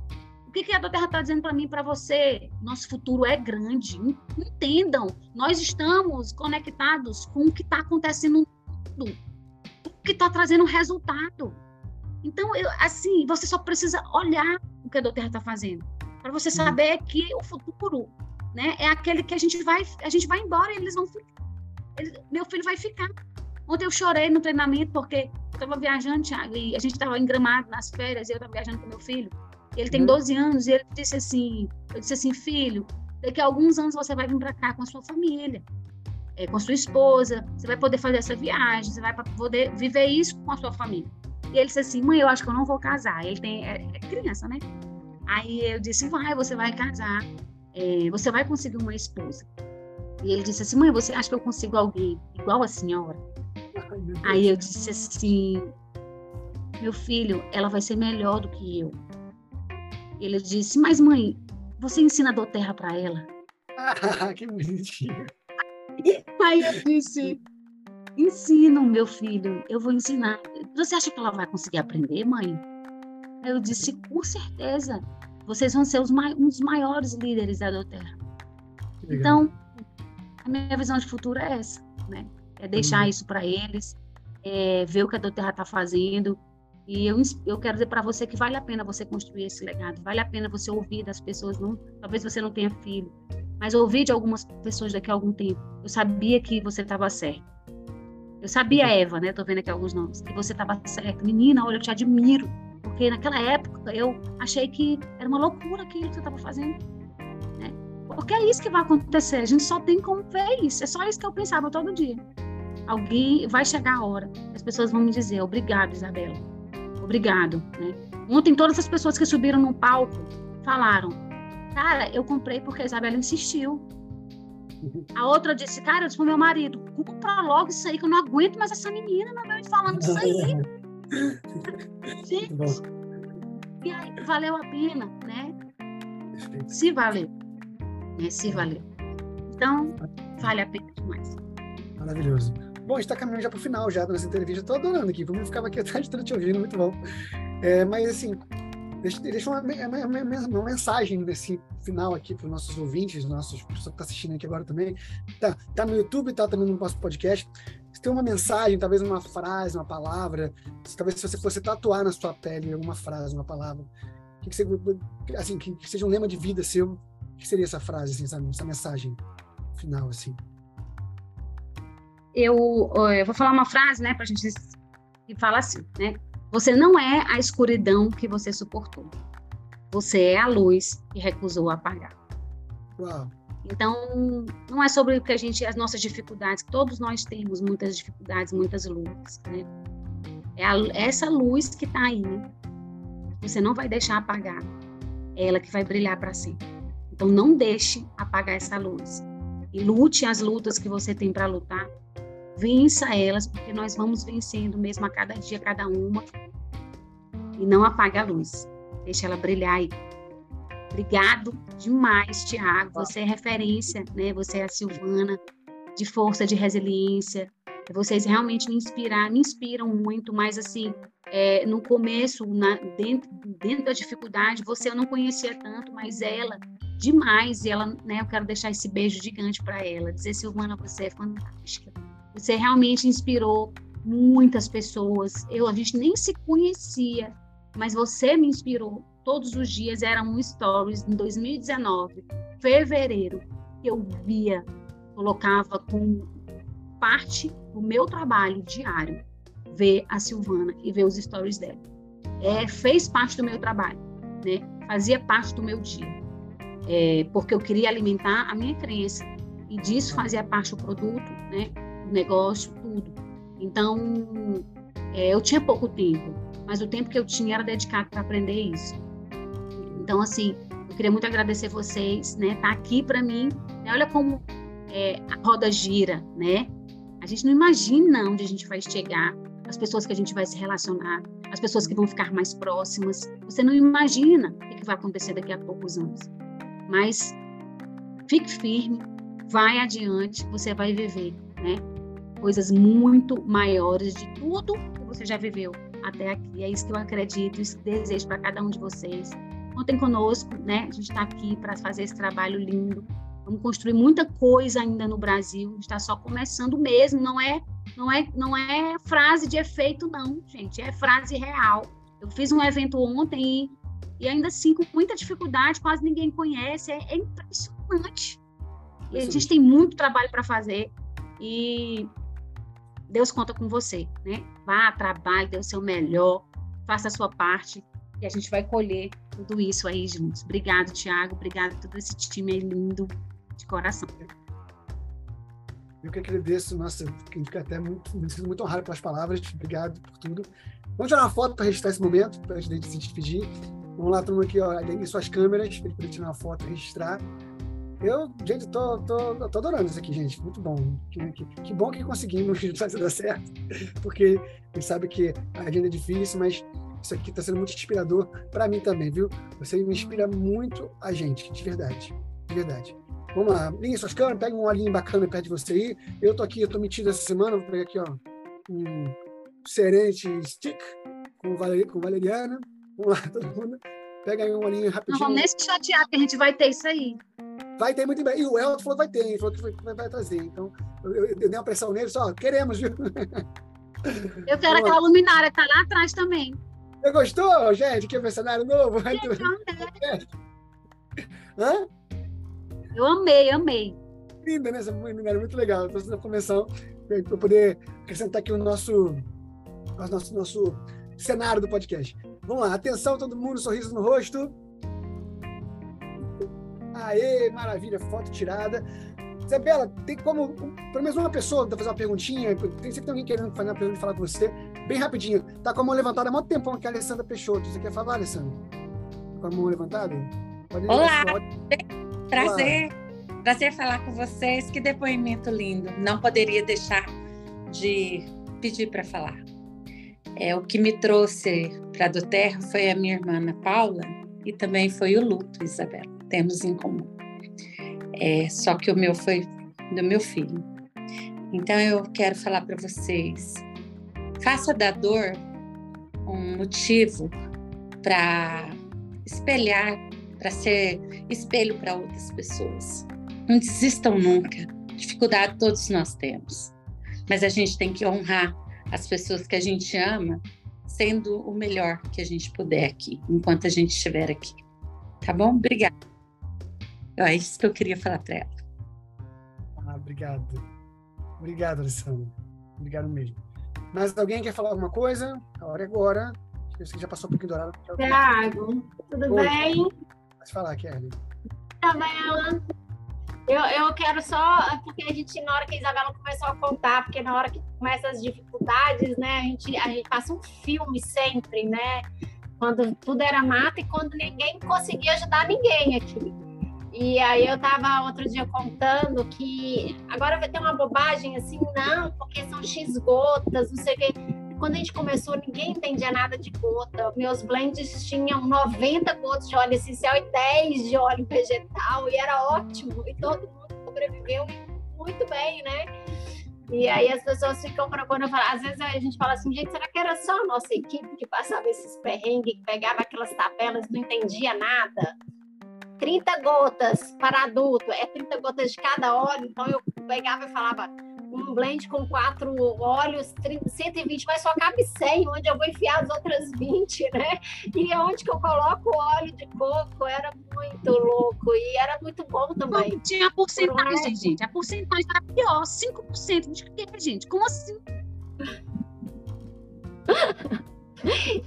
Speaker 2: O que, que a Terra está dizendo para mim para você? Nosso futuro é grande. Entendam, nós estamos conectados com o que está acontecendo no mundo, o que está trazendo resultado. Então, eu, assim, você só precisa olhar o que a Terra está fazendo para você saber que o futuro, né, é aquele que a gente vai, a gente vai embora e eles vão ficar. Meu filho vai ficar. Ontem eu chorei no treinamento porque eu estava viajando, Thiago, e a gente estava em Gramado nas férias e eu estava viajando com meu filho. Ele tem 12 uhum. anos e ele disse assim, eu disse assim, filho, daqui a alguns anos você vai vir para cá com a sua família, é, com a sua esposa, você vai poder fazer essa viagem, você vai poder viver isso com a sua família. E ele disse assim, mãe, eu acho que eu não vou casar. Ele tem é, é criança, né? Aí eu disse, vai, você vai casar, é, você vai conseguir uma esposa. E ele disse assim, mãe, você acha que eu consigo alguém igual a senhora? Aí eu disse assim, meu filho, ela vai ser melhor do que eu. Ele disse, mas mãe, você ensina a doterra para ela?
Speaker 1: Ah, que bonitinho.
Speaker 2: Aí eu disse, ensino, meu filho, eu vou ensinar. Você acha que ela vai conseguir aprender, mãe? Aí eu disse, com certeza. Vocês vão ser os um dos maiores líderes da doterra. Então, a minha visão de futuro é essa, né? É deixar uhum. isso para eles, é ver o que a doterra está fazendo, e eu, eu quero dizer para você que vale a pena você construir esse legado, vale a pena você ouvir das pessoas, não, talvez você não tenha filho, mas ouvir de algumas pessoas daqui a algum tempo. Eu sabia que você estava certo. Eu sabia, Eva, né? Tô vendo aqui alguns nomes, que você estava certo. Menina, olha, eu te admiro, porque naquela época eu achei que era uma loucura aquilo que você estava fazendo. Porque é isso que vai acontecer, a gente só tem como ver isso. É só isso que eu pensava todo dia. Alguém vai chegar a hora, as pessoas vão me dizer, obrigado, Isabela obrigado. Né? Ontem, todas as pessoas que subiram no palco falaram: Cara, eu comprei porque a Isabela insistiu. A outra disse: Cara, eu disse pro meu marido: compra logo isso aí, que eu não aguento mais essa menina não me falando isso aí. Gente, e aí, valeu a pena, né? Se valeu. Né? Se. Então, vale a pena demais.
Speaker 1: Maravilhoso. Bom, a gente está caminhando já para o final já da nossa entrevista. Estou adorando aqui, como ficava aqui atrás de te ouvindo, muito bom. É, mas assim, deixa, deixa uma, uma, uma, mensagem nesse final aqui para os nossos ouvintes, nossos pessoas que estão tá assistindo aqui agora também. Tá, tá no YouTube, tá também no nosso podcast. Se tem uma mensagem, talvez uma frase, uma palavra, talvez se você fosse tatuar na sua pele alguma frase, uma palavra, que, que, você, assim, que, que seja um lema de vida seu, que seria essa frase, assim, sabe? essa mensagem final, assim?
Speaker 2: eu, eu vou falar uma frase, né, para a gente que fala assim, né? Você não é a escuridão que você suportou. Você é a luz que recusou apagar.
Speaker 1: Uau.
Speaker 2: Então, não é sobre o que a gente, as nossas dificuldades, todos nós temos muitas dificuldades, muitas lutas, né? É a, essa luz que está aí, você não vai deixar apagar. É ela que vai brilhar para sempre. Então, não deixe apagar essa luz. E lute as lutas que você tem para lutar, vença elas, porque nós vamos vencendo mesmo a cada dia, cada uma. E não apague a luz. Deixa ela brilhar aí. Obrigado demais, Tiago. Você é referência, né? Você é a Silvana, de força, de resiliência. Vocês realmente me inspiram, me inspiram muito, mas assim, é, no começo, na, dentro, dentro da dificuldade, você eu não conhecia tanto, mas ela, demais, e ela, né, eu quero deixar esse beijo gigante para ela, dizer, Silvana, você é fantástica. Você realmente inspirou muitas pessoas. Eu, a gente nem se conhecia. mas você me inspirou todos os dias. Era um stories em 2019, fevereiro, eu via, colocava com parte do meu trabalho diário ver a Silvana e ver os stories dela. É, fez parte do meu trabalho, né? Fazia parte do meu dia, é, porque eu queria alimentar a minha crença e disso fazia parte o produto, né? O negócio, tudo. Então, é, eu tinha pouco tempo, mas o tempo que eu tinha era dedicado para aprender isso. Então, assim, eu queria muito agradecer vocês, né? Tá aqui para mim. Né? Olha como é, a roda gira, né? A gente não imagina onde a gente vai chegar, as pessoas que a gente vai se relacionar, as pessoas que vão ficar mais próximas. Você não imagina o que vai acontecer daqui a poucos anos. Mas fique firme, vai adiante, você vai viver, né? Coisas muito maiores de tudo que você já viveu até aqui. É isso que eu acredito, isso que desejo para cada um de vocês. Contem conosco, né? A gente está aqui para fazer esse trabalho lindo. Vamos construir muita coisa ainda no Brasil. está só começando mesmo. Não é, não é, não é frase de efeito, não, gente. É frase real. Eu fiz um evento ontem e, e ainda assim com muita dificuldade, quase ninguém conhece. É, é impressionante. E a gente tem muito trabalho para fazer e Deus conta com você, né? Vá, trabalhe, dê o seu melhor, faça a sua parte e a gente vai colher tudo isso aí juntos. Obrigado, Tiago. Obrigado a todo esse time aí lindo de coração.
Speaker 1: Eu que agradeço, nossa, fico até muito, me sinto muito honrado pelas palavras. Obrigado por tudo. Vamos tirar uma foto para registrar esse momento, para a gente se despedir. Vamos lá, mundo aqui, ó, além suas câmeras, para tirar uma foto e registrar. Eu, gente, tô, tô, tô adorando isso aqui, gente. Muito bom. Que, que, que bom que conseguimos fazer dar certo, porque a gente sabe que a agenda é difícil, mas isso aqui está sendo muito inspirador para mim também, viu? Você me inspira muito a gente, de verdade. De verdade. Vamos lá, linha suas câmeras, pega um olhinho bacana perto de você aí. Eu tô aqui, eu tô metido essa semana, vou pegar aqui, ó, um Serente Stick com, Valer, com Valeriana. Vamos lá, todo mundo. Pega aí um olhinho rapidinho.
Speaker 2: Não vamos nem se chatear que a gente vai ter isso aí.
Speaker 1: Vai ter muito bem. E o Elton falou que vai ter, ele falou que vai, vai trazer. Então, eu, eu, eu, dei uma pressão nele, só, queremos, viu?
Speaker 2: Eu quero aquela luminária, tá lá atrás também.
Speaker 1: Você gostou, gente? Que é cenário novo?
Speaker 2: Hã? Eu amei, amei.
Speaker 1: Linda, né? Essa luminária muito legal. Estou na convenção para poder acrescentar aqui o nosso, o nosso, nosso cenário do podcast. Vamos lá, atenção todo mundo, sorriso no rosto. Aê, maravilha, foto tirada. Isabela, tem como, pelo menos uma pessoa fazer uma perguntinha? Tem sempre alguém querendo fazer uma pergunta e falar com você. Bem rapidinho. Tá com a mão levantada há muito tempão que é a Alessandra Peixoto. Você quer falar, Alessandra? Tá com a mão levantada?
Speaker 3: Pode Olá! Prazer. Olá. Prazer falar com vocês. Que depoimento lindo. Não poderia deixar de pedir para falar. É, o que me trouxe para do Terra foi a minha irmã Ana Paula e também foi o luto, Isabela. Temos em comum. É, só que o meu foi do meu filho. Então eu quero falar para vocês: faça da dor um motivo para espelhar, para ser espelho para outras pessoas. Não desistam nunca. Dificuldade todos nós temos, mas a gente tem que honrar as pessoas que a gente ama, sendo o melhor que a gente puder aqui, enquanto a gente estiver aqui. Tá bom? Obrigada. É isso que eu queria falar para ela.
Speaker 1: Ah, obrigado. Obrigado, Alessandra. Obrigado mesmo. Mas alguém quer falar alguma coisa? A hora é agora. Acho que já passou um pouquinho do horário.
Speaker 4: Tiago, tudo Oi. bem?
Speaker 1: Pode falar, Kelly.
Speaker 4: Isabela, eu, eu quero só, porque a gente, na hora que a Isabela começou a contar, porque na hora que começa as dificuldades, né, a gente, a gente passa um filme sempre, né, quando tudo era mata e quando ninguém conseguia ajudar ninguém aqui. E aí eu tava outro dia contando que agora vai ter uma bobagem assim, não, porque são X gotas, não sei o quê. Quando a gente começou, ninguém entendia nada de gota. Meus blends tinham 90 gotas de óleo essencial e 10 de óleo vegetal, e era ótimo, e todo mundo sobreviveu muito bem, né? E aí as pessoas ficam procurando falar, às vezes a gente fala assim, gente, será que era só a nossa equipe que passava esses perrengues, que pegava aquelas tabelas, não entendia nada? 30 gotas para adulto, é 30 gotas de cada óleo, então eu pegava e falava, um blend com quatro óleos, 30, 120, mas só cabe 100, onde eu vou enfiar as outras 20, né? E onde que eu coloco óleo de coco era muito louco e era muito bom também.
Speaker 2: Não tinha a porcentagem, gente. A porcentagem era pior, 5% de que, gente? Como assim?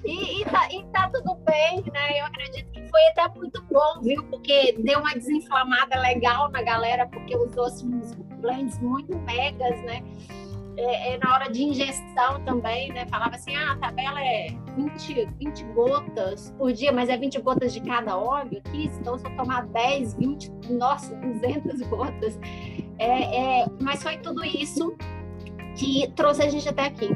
Speaker 4: e, e, tá, e tá tudo bem, né? Eu acredito que foi até muito bom, viu? Porque deu uma desinflamada legal na galera, porque usou assim, blends muito megas, né? É, é, na hora de ingestão também, né? Falava assim, ah, a tabela é 20, 20 gotas por dia, mas é 20 gotas de cada óleo aqui, então se eu tomar 10, 20, nossa, 200 gotas. É, é, mas foi tudo isso que trouxe a gente até aqui.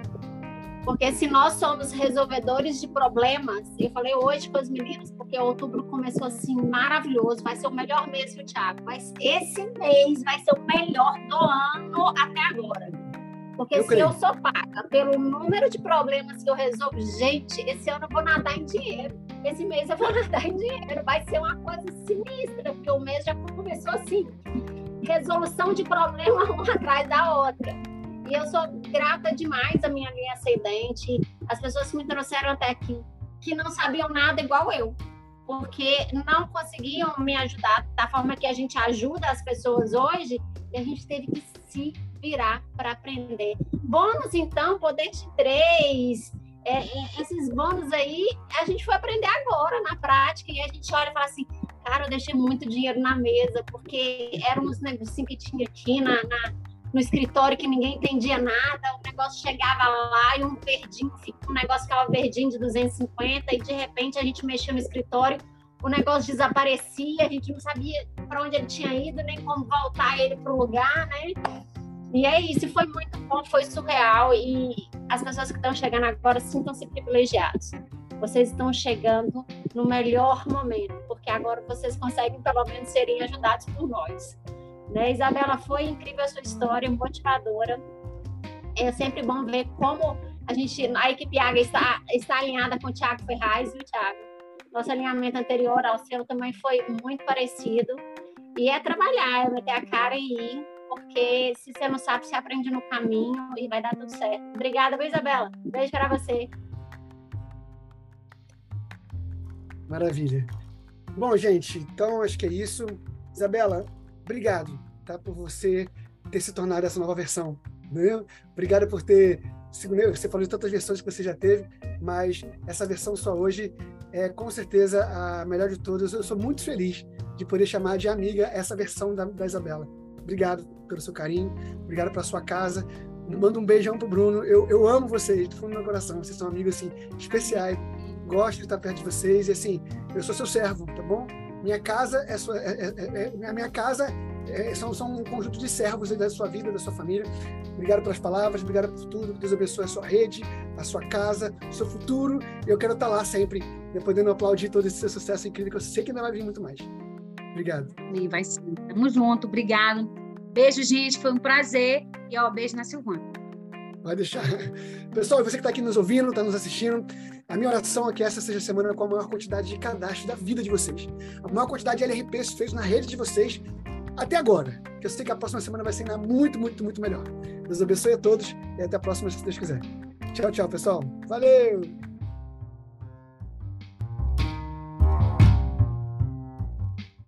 Speaker 4: Porque se nós somos resolvedores de problemas, eu falei hoje com as meninas, porque outubro começou assim maravilhoso, vai ser o melhor mês, viu, Thiago? Mas esse mês vai ser o melhor do ano até agora. Porque eu se creio. eu sou paga pelo número de problemas que eu resolvo, gente, esse ano eu vou nadar em dinheiro. Esse mês eu vou nadar em dinheiro. Vai ser uma coisa sinistra, porque o mês já começou assim. Resolução de problema uma atrás da outra. E eu sou grata demais à minha linha ascendente, as pessoas que me trouxeram até aqui, que não sabiam nada igual eu, porque não conseguiam me ajudar da forma que a gente ajuda as pessoas hoje, e a gente teve que se virar para aprender. Bônus, então, poder de três, é, é, esses bônus aí, a gente foi aprender agora na prática, e a gente olha e fala assim, cara, eu deixei muito dinheiro na mesa, porque eram uns negocinhos que tinha aqui na, na no escritório que ninguém entendia nada, o negócio chegava lá e um verdinho, um negócio ficava verdinho de 250 e de repente a gente mexia no escritório, o negócio desaparecia, a gente não sabia para onde ele tinha ido, nem como voltar ele para o lugar, né? E é isso, foi muito bom, foi surreal e as pessoas que estão chegando agora sintam-se privilegiados. Vocês estão chegando no melhor momento, porque agora vocês conseguem pelo menos serem ajudados por nós. Né? Isabela, foi incrível a sua história, motivadora. É sempre bom ver como a gente, a equipe Águia está, está alinhada com o Thiago Ferraz, viu, Thiago? Nosso alinhamento anterior ao seu também foi muito parecido. E é trabalhar, é meter a cara e ir, porque se você não sabe, você aprende no caminho e vai dar tudo certo. Obrigada, viu, Isabela? Beijo para você.
Speaker 1: Maravilha. Bom, gente, então acho que é isso. Isabela, obrigado tá, por você ter se tornado essa nova versão. Né? Obrigado por ter. Você falou de tantas versões que você já teve, mas essa versão só hoje é com certeza a melhor de todas. Eu sou muito feliz de poder chamar de amiga essa versão da, da Isabela. Obrigado pelo seu carinho, obrigado pela sua casa. Manda um beijão pro Bruno. Eu, eu amo vocês, do fundo do meu coração. Vocês são amigos assim, especiais. Gosto de estar perto de vocês e assim, eu sou seu servo, tá bom? Minha casa é sua, é, é, é, a minha casa é, são, são um conjunto de servos da sua vida, da sua família. Obrigado pelas palavras, obrigado por tudo. Deus abençoe a sua rede, a sua casa, o seu futuro. Eu quero estar lá sempre, podendo aplaudir todo esse seu sucesso incrível, que eu sei que ainda vai vir muito mais. Obrigado.
Speaker 2: E vai sim. Tamo junto, obrigado. Beijo, gente. Foi um prazer. E ó, beijo na Silvana.
Speaker 1: Vai deixar. Pessoal, você que está aqui nos ouvindo, está nos assistindo, a minha oração é que essa seja a semana com a maior quantidade de cadastros da vida de vocês. A maior quantidade de LRPs feitos na rede de vocês até agora. Que eu sei que a próxima semana vai ser ainda muito, muito, muito melhor. Deus abençoe a todos e até a próxima, se Deus quiser. Tchau, tchau, pessoal. Valeu!